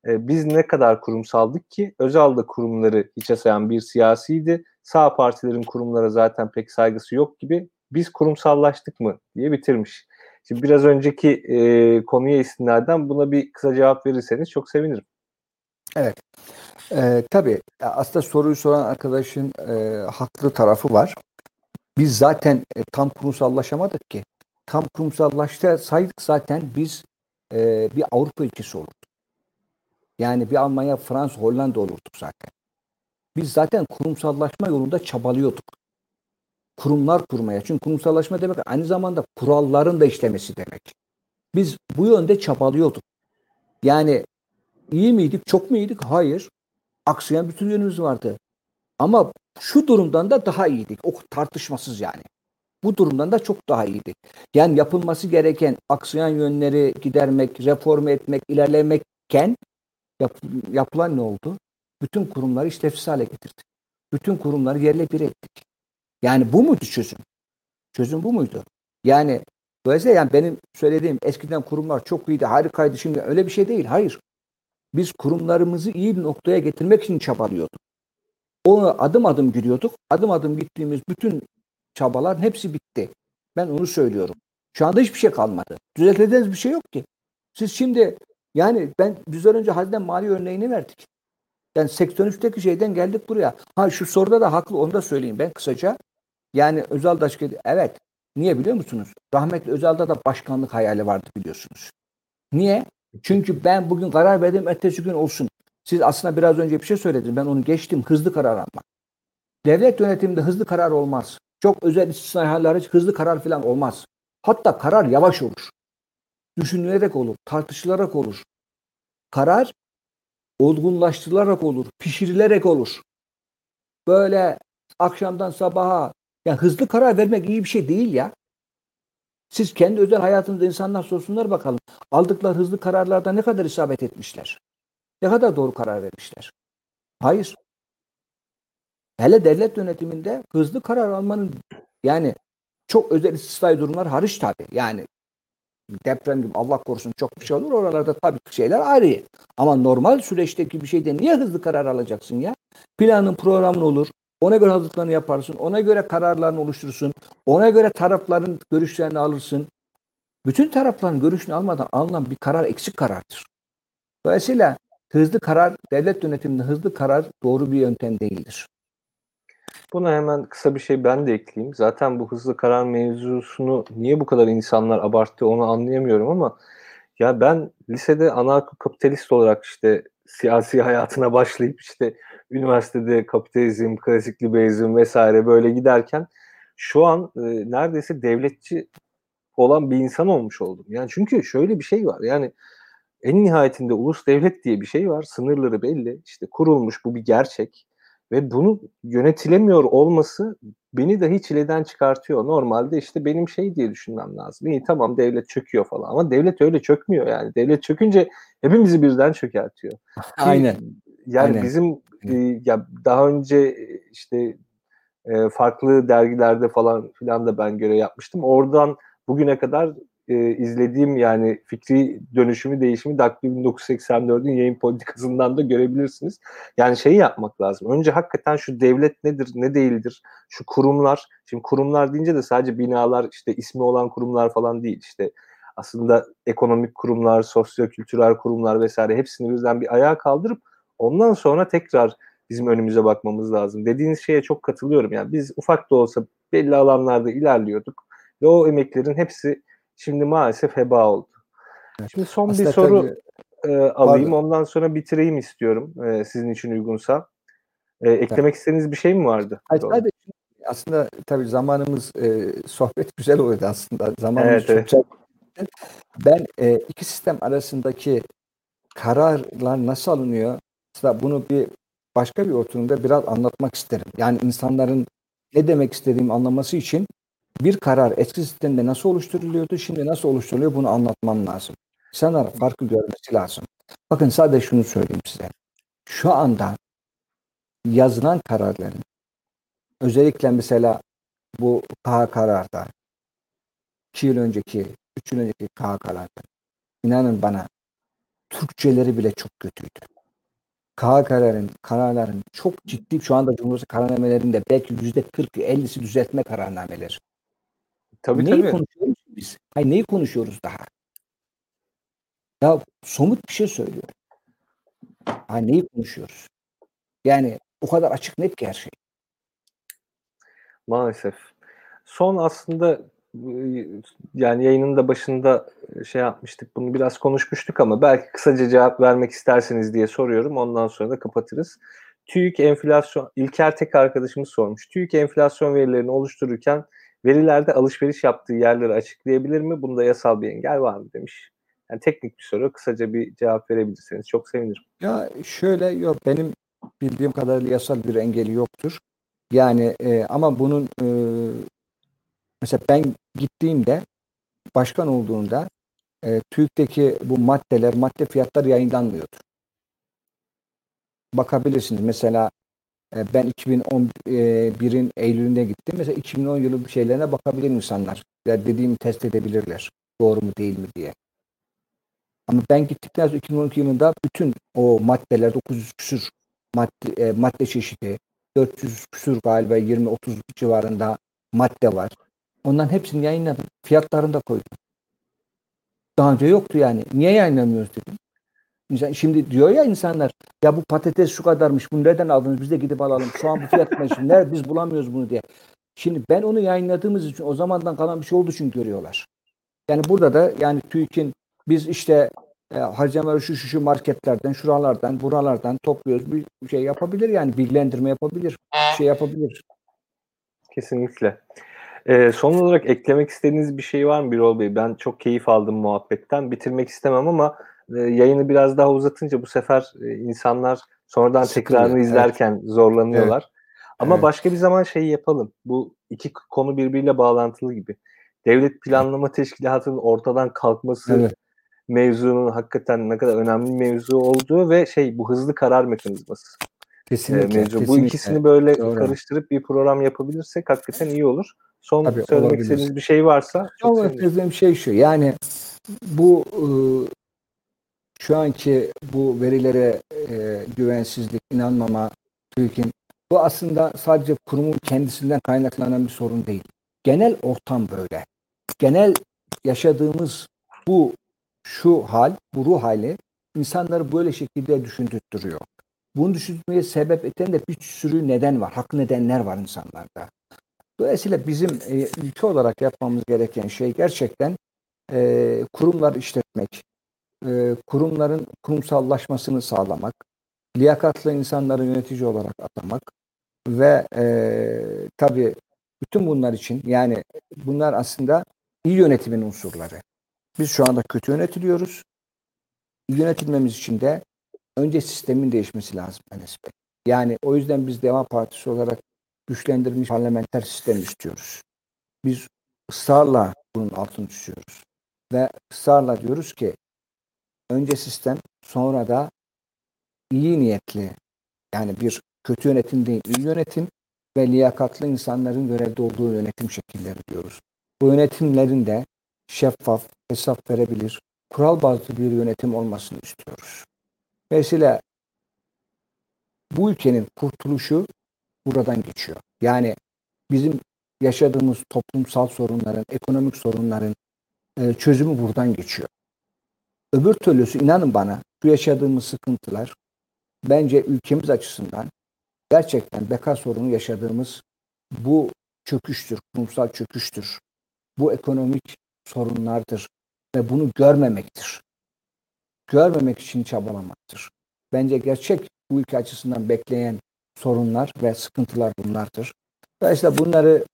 Ee, biz ne kadar kurumsaldık ki Özal kurumları hiçe sayan bir siyasiydi. Sağ partilerin kurumlara zaten pek saygısı yok gibi biz kurumsallaştık mı diye bitirmiş. Şimdi biraz önceki e, konuya istinaden buna bir kısa cevap verirseniz çok sevinirim. Evet. Ee, tabii aslında soruyu soran arkadaşın e, haklı tarafı var. Biz zaten e, tam kurumsallaşamadık ki. Tam kurumsallaşsaydık zaten biz e, bir Avrupa ülkesi olurduk. Yani bir Almanya, Fransa, Hollanda olurduk zaten. Biz zaten kurumsallaşma yolunda çabalıyorduk kurumlar kurmaya. Çünkü kurumsallaşma demek aynı zamanda kuralların da işlemesi demek. Biz bu yönde çabalıyorduk. Yani iyi miydik, çok mu iyiydik? Hayır. Aksayan bütün yönümüz vardı. Ama şu durumdan da daha iyiydik. O tartışmasız yani. Bu durumdan da çok daha iyiydi. Yani yapılması gereken aksayan yönleri gidermek, reform etmek, ilerlemekken yap, yapılan ne oldu? Bütün kurumları işlevsiz hale getirdik. Bütün kurumları yerle bir ettik. Yani bu muydu çözüm? Çözüm bu muydu? Yani dolayısıyla yani benim söylediğim eskiden kurumlar çok iyiydi, harikaydı şimdi öyle bir şey değil. Hayır. Biz kurumlarımızı iyi bir noktaya getirmek için çabalıyorduk. Onu adım adım gidiyorduk. Adım adım gittiğimiz bütün çabalar hepsi bitti. Ben onu söylüyorum. Şu anda hiçbir şey kalmadı. Düzelteceğiz bir şey yok ki. Siz şimdi yani ben bizden önce hazine mali örneğini verdik. Yani 83'teki şeyden geldik buraya. Ha şu soruda da haklı onu da söyleyeyim ben kısaca. Yani Özal Daşkı evet. Niye biliyor musunuz? Rahmetli Özal'da da başkanlık hayali vardı biliyorsunuz. Niye? Çünkü ben bugün karar verdim ertesi gün olsun. Siz aslında biraz önce bir şey söylediniz. Ben onu geçtim. Hızlı karar almak. Devlet yönetiminde hızlı karar olmaz. Çok özel istisnai haller hızlı karar falan olmaz. Hatta karar yavaş olur. Düşünülerek olur, tartışılarak olur. Karar olgunlaştırılarak olur, pişirilerek olur. Böyle akşamdan sabaha yani hızlı karar vermek iyi bir şey değil ya. Siz kendi özel hayatınızda insanlar sorsunlar bakalım. Aldıkları hızlı kararlarda ne kadar isabet etmişler? Ne kadar doğru karar vermişler? Hayır. Hele devlet yönetiminde hızlı karar almanın yani çok özel istisnai durumlar hariç tabii. Yani deprem gibi Allah korusun çok bir şey olur. Oralarda tabii şeyler ayrı. Ama normal süreçteki bir şeyde niye hızlı karar alacaksın ya? Planın programın olur. Ona göre hazırlıklarını yaparsın. Ona göre kararlarını oluşturursun. Ona göre tarafların görüşlerini alırsın. Bütün tarafların görüşünü almadan alınan bir karar eksik karardır. Dolayısıyla hızlı karar, devlet yönetiminde hızlı karar doğru bir yöntem değildir. Buna hemen kısa bir şey ben de ekleyeyim. Zaten bu hızlı karar mevzusunu niye bu kadar insanlar abarttı onu anlayamıyorum ama ya ben lisede ana kapitalist olarak işte siyasi hayatına başlayıp işte üniversitede kapitalizm, klasik liberalizm vesaire böyle giderken şu an e, neredeyse devletçi olan bir insan olmuş oldum. Yani çünkü şöyle bir şey var. Yani en nihayetinde ulus devlet diye bir şey var. Sınırları belli. İşte kurulmuş bu bir gerçek. Ve bunu yönetilemiyor olması beni dahi çileden çıkartıyor. Normalde işte benim şey diye düşünmem lazım. İyi tamam devlet çöküyor falan ama devlet öyle çökmüyor yani. Devlet çökünce hepimizi birden çökertiyor. [LAUGHS] Aynen. Yani Aynen. bizim e, ya daha önce işte e, farklı dergilerde falan filan da ben görev yapmıştım. Oradan bugüne kadar e, izlediğim yani fikri dönüşümü değişimi Dakbi 1984'ün yayın politikasından da görebilirsiniz. Yani şeyi yapmak lazım. Önce hakikaten şu devlet nedir, ne değildir? Şu kurumlar, şimdi kurumlar deyince de sadece binalar, işte ismi olan kurumlar falan değil. İşte aslında ekonomik kurumlar, sosyo-kültürel kurumlar vesaire hepsini birden bir ayağa kaldırıp ondan sonra tekrar bizim önümüze bakmamız lazım. Dediğiniz şeye çok katılıyorum. Yani biz ufak da olsa belli alanlarda ilerliyorduk ve o emeklerin hepsi şimdi maalesef heba oldu. Şimdi son Aslında bir soru tabii, e, alayım. Pardon. Ondan sonra bitireyim istiyorum e, sizin için uygunsa. E, eklemek evet. istediğiniz bir şey mi vardı? Hayır, sadece aslında tabii zamanımız e, sohbet [LAUGHS] güzel oldu aslında. Zamanımız evet, çok evet. Ben e, iki sistem arasındaki kararlar nasıl alınıyor? Aslında bunu bir başka bir oturumda biraz anlatmak isterim. Yani insanların ne demek istediğimi anlaması için bir karar eski sistemde nasıl oluşturuluyordu, şimdi nasıl oluşturuluyor bunu anlatmam lazım. İnsanlar farkı görmesi lazım. Bakın sadece şunu söyleyeyim size. Şu anda yazılan kararların özellikle mesela bu KH kararda 2 yıl önceki, 3 yıl önceki KH kararda inanın bana Türkçeleri bile çok kötüydü. KH kararın, kararların çok ciddi şu anda Cumhurbaşkanı kararnamelerinde belki yüzde 40'ı 50'si düzeltme kararnameleri. Tabii, neyi tabii. konuşuyoruz biz? Hayır neyi konuşuyoruz daha? Ya somut bir şey söylüyor. Ha neyi konuşuyoruz? Yani o kadar açık net ki her şey. Maalesef. Son aslında yani yayının da başında şey yapmıştık. Bunu biraz konuşmuştuk ama belki kısaca cevap vermek isterseniz diye soruyorum. Ondan sonra da kapatırız. TÜİK enflasyon, İlker Tek arkadaşımız sormuş. TÜİK enflasyon verilerini oluştururken verilerde alışveriş yaptığı yerleri açıklayabilir mi? Bunda yasal bir engel var mı demiş. Yani teknik bir soru. Kısaca bir cevap verebilirseniz çok sevinirim. Ya şöyle yok benim bildiğim kadarıyla yasal bir engeli yoktur. Yani e, ama bunun e, mesela ben gittiğimde başkan olduğunda e, TÜİK'teki bu maddeler, madde fiyatlar yayınlanmıyordu. Bakabilirsiniz. Mesela ben 2011'in Eylül'ünde gittim. Mesela 2010 yılı şeylerine bakabilir insanlar. Ya dediğimi test edebilirler. Doğru mu değil mi diye. Ama ben gittikten sonra 2012 yılında bütün o maddeler 900 küsür madde, e, madde çeşidi 400 küsür galiba 20-30 civarında madde var. Onların hepsini yayınladım. Fiyatlarını da koydum. Daha önce yoktu yani. Niye yayınlamıyoruz dedim. Şimdi diyor ya insanlar ya bu patates şu kadarmış bunu nereden aldınız biz de gidip alalım. Şu an bu fiyat şimdi nerede biz bulamıyoruz bunu diye. Şimdi ben onu yayınladığımız için o zamandan kalan bir şey olduğu için görüyorlar. Yani burada da yani TÜİK'in biz işte e, harcamaları şu şu şu marketlerden, şuralardan, buralardan topluyoruz. Bir şey yapabilir yani bilgilendirme yapabilir. Bir şey yapabilir. Kesinlikle. Ee, son olarak eklemek istediğiniz bir şey var mı Birol Bey? Ben çok keyif aldım muhabbetten. Bitirmek istemem ama e, yayını biraz daha uzatınca bu sefer e, insanlar sonradan Sıkılıyor, tekrarını izlerken evet. zorlanıyorlar. Evet. Ama evet. başka bir zaman şey yapalım. Bu iki konu birbiriyle bağlantılı gibi. Devlet Planlama Teşkilatı'nın ortadan kalkması evet. mevzunun hakikaten ne kadar önemli bir mevzu olduğu ve şey bu hızlı karar mekanizması. Kesinlikle. E, mevzu. Kesinlikle. Bu ikisini böyle Doğru. karıştırıp bir program yapabilirsek hakikaten iyi olur. Son Tabii, söylemek olabilir. istediğiniz bir şey varsa Söylemek istediğim şey şu. Yani bu ıı, şu anki bu verilere e, güvensizlik, inanmama, TÜİK'in bu aslında sadece kurumun kendisinden kaynaklanan bir sorun değil. Genel ortam böyle. Genel yaşadığımız bu şu hal, bu ruh hali insanları böyle şekilde düşündürtüyor. Bunu düşünmeye sebep eden de bir sürü neden var. Haklı nedenler var insanlarda. Dolayısıyla bizim e, ülke olarak yapmamız gereken şey gerçekten e, kurumlar işletmek, e, kurumların kurumsallaşmasını sağlamak, liyakatlı insanları yönetici olarak atamak ve e, tabii bütün bunlar için yani bunlar aslında iyi yönetimin unsurları. Biz şu anda kötü yönetiliyoruz. İyi yönetilmemiz için de önce sistemin değişmesi lazım Enes Bey. Yani o yüzden biz Deva Partisi olarak güçlendirilmiş parlamenter sistem istiyoruz. Biz ısrarla bunun altını düşüyoruz. Ve ısrarla diyoruz ki önce sistem sonra da iyi niyetli yani bir kötü yönetim değil iyi yönetim ve liyakatlı insanların görevde olduğu yönetim şekilleri diyoruz. Bu yönetimlerin de şeffaf, hesap verebilir, kural bazlı bir yönetim olmasını istiyoruz. Dolayısıyla bu ülkenin kurtuluşu buradan geçiyor. Yani bizim yaşadığımız toplumsal sorunların, ekonomik sorunların e, çözümü buradan geçiyor. Öbür türlüsü inanın bana şu yaşadığımız sıkıntılar bence ülkemiz açısından gerçekten beka sorunu yaşadığımız bu çöküştür, kurumsal çöküştür. Bu ekonomik sorunlardır ve bunu görmemektir. Görmemek için çabalamaktır. Bence gerçek bu ülke açısından bekleyen sorunlar ve sıkıntılar bunlardır. Dolayısıyla bunları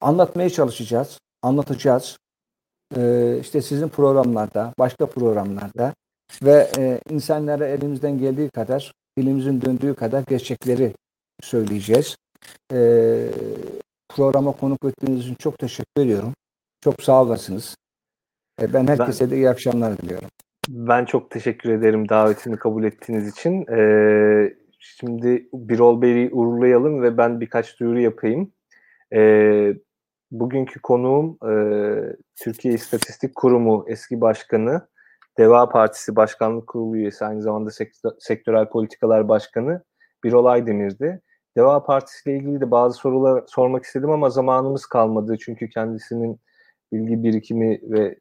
anlatmaya çalışacağız, anlatacağız. Ee, işte sizin programlarda, başka programlarda ve e, insanlara elimizden geldiği kadar, dilimizin döndüğü kadar gerçekleri söyleyeceğiz. Ee, programa konuk ettiğiniz için çok teşekkür ediyorum. Çok sağ olasınız. Ee, ben herkese ben, de iyi akşamlar diliyorum. Ben çok teşekkür ederim davetimi kabul ettiğiniz için. Ee, şimdi Birol Bey'i uğurlayalım ve ben birkaç duyuru yapayım. Ee, bugünkü konuğum e, Türkiye İstatistik Kurumu eski başkanı, Deva Partisi Başkanlık Kurulu üyesi, aynı zamanda Sektörel Politikalar Başkanı Birol Aydemir'di. Deva Partisi ile ilgili de bazı sorular sormak istedim ama zamanımız kalmadı. Çünkü kendisinin bilgi birikimi ve e,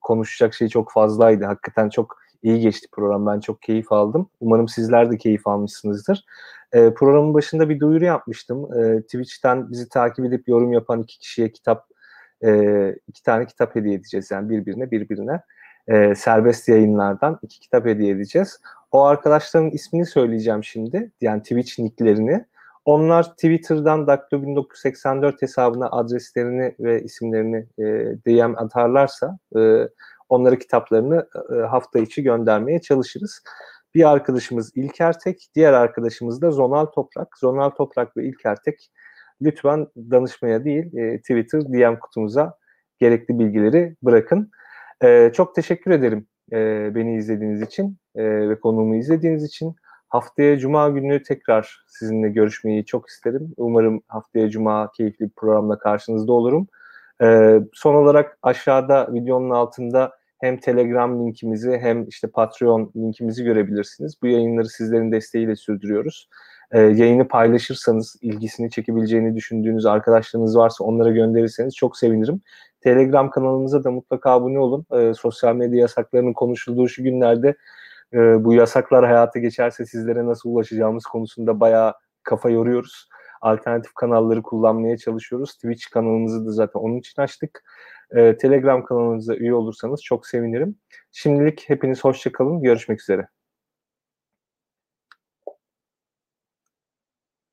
konuşacak şey çok fazlaydı. Hakikaten çok iyi geçti program. Ben çok keyif aldım. Umarım sizler de keyif almışsınızdır. E, programın başında bir duyuru yapmıştım. E, Twitch'ten bizi takip edip yorum yapan iki kişiye kitap, e, iki tane kitap hediye edeceğiz. Yani birbirine birbirine. E, serbest yayınlardan iki kitap hediye edeceğiz. O arkadaşların ismini söyleyeceğim şimdi. Yani Twitch nicklerini. Onlar Twitter'dan Daklo 1984 hesabına adreslerini ve isimlerini e, DM atarlarsa e, onlara kitaplarını e, hafta içi göndermeye çalışırız. Bir arkadaşımız İlker Tek, diğer arkadaşımız da Zonal Toprak. Zonal Toprak ve İlker Tek lütfen danışmaya değil e, Twitter DM kutumuza gerekli bilgileri bırakın. E, çok teşekkür ederim e, beni izlediğiniz için e, ve konuğumu izlediğiniz için. Haftaya Cuma günü tekrar sizinle görüşmeyi çok isterim. Umarım haftaya Cuma keyifli bir programla karşınızda olurum. E, son olarak aşağıda videonun altında hem Telegram linkimizi hem işte Patreon linkimizi görebilirsiniz. Bu yayınları sizlerin desteğiyle sürdürüyoruz. Ee, yayını paylaşırsanız, ilgisini çekebileceğini düşündüğünüz arkadaşlarınız varsa onlara gönderirseniz çok sevinirim. Telegram kanalımıza da mutlaka abone olun. Ee, sosyal medya yasaklarının konuşulduğu şu günlerde e, bu yasaklar hayata geçerse sizlere nasıl ulaşacağımız konusunda bayağı kafa yoruyoruz. Alternatif kanalları kullanmaya çalışıyoruz. Twitch kanalımızı da zaten onun için açtık. Ee, Telegram kanalımıza üye olursanız çok sevinirim. Şimdilik hepiniz hoşçakalın. Görüşmek üzere.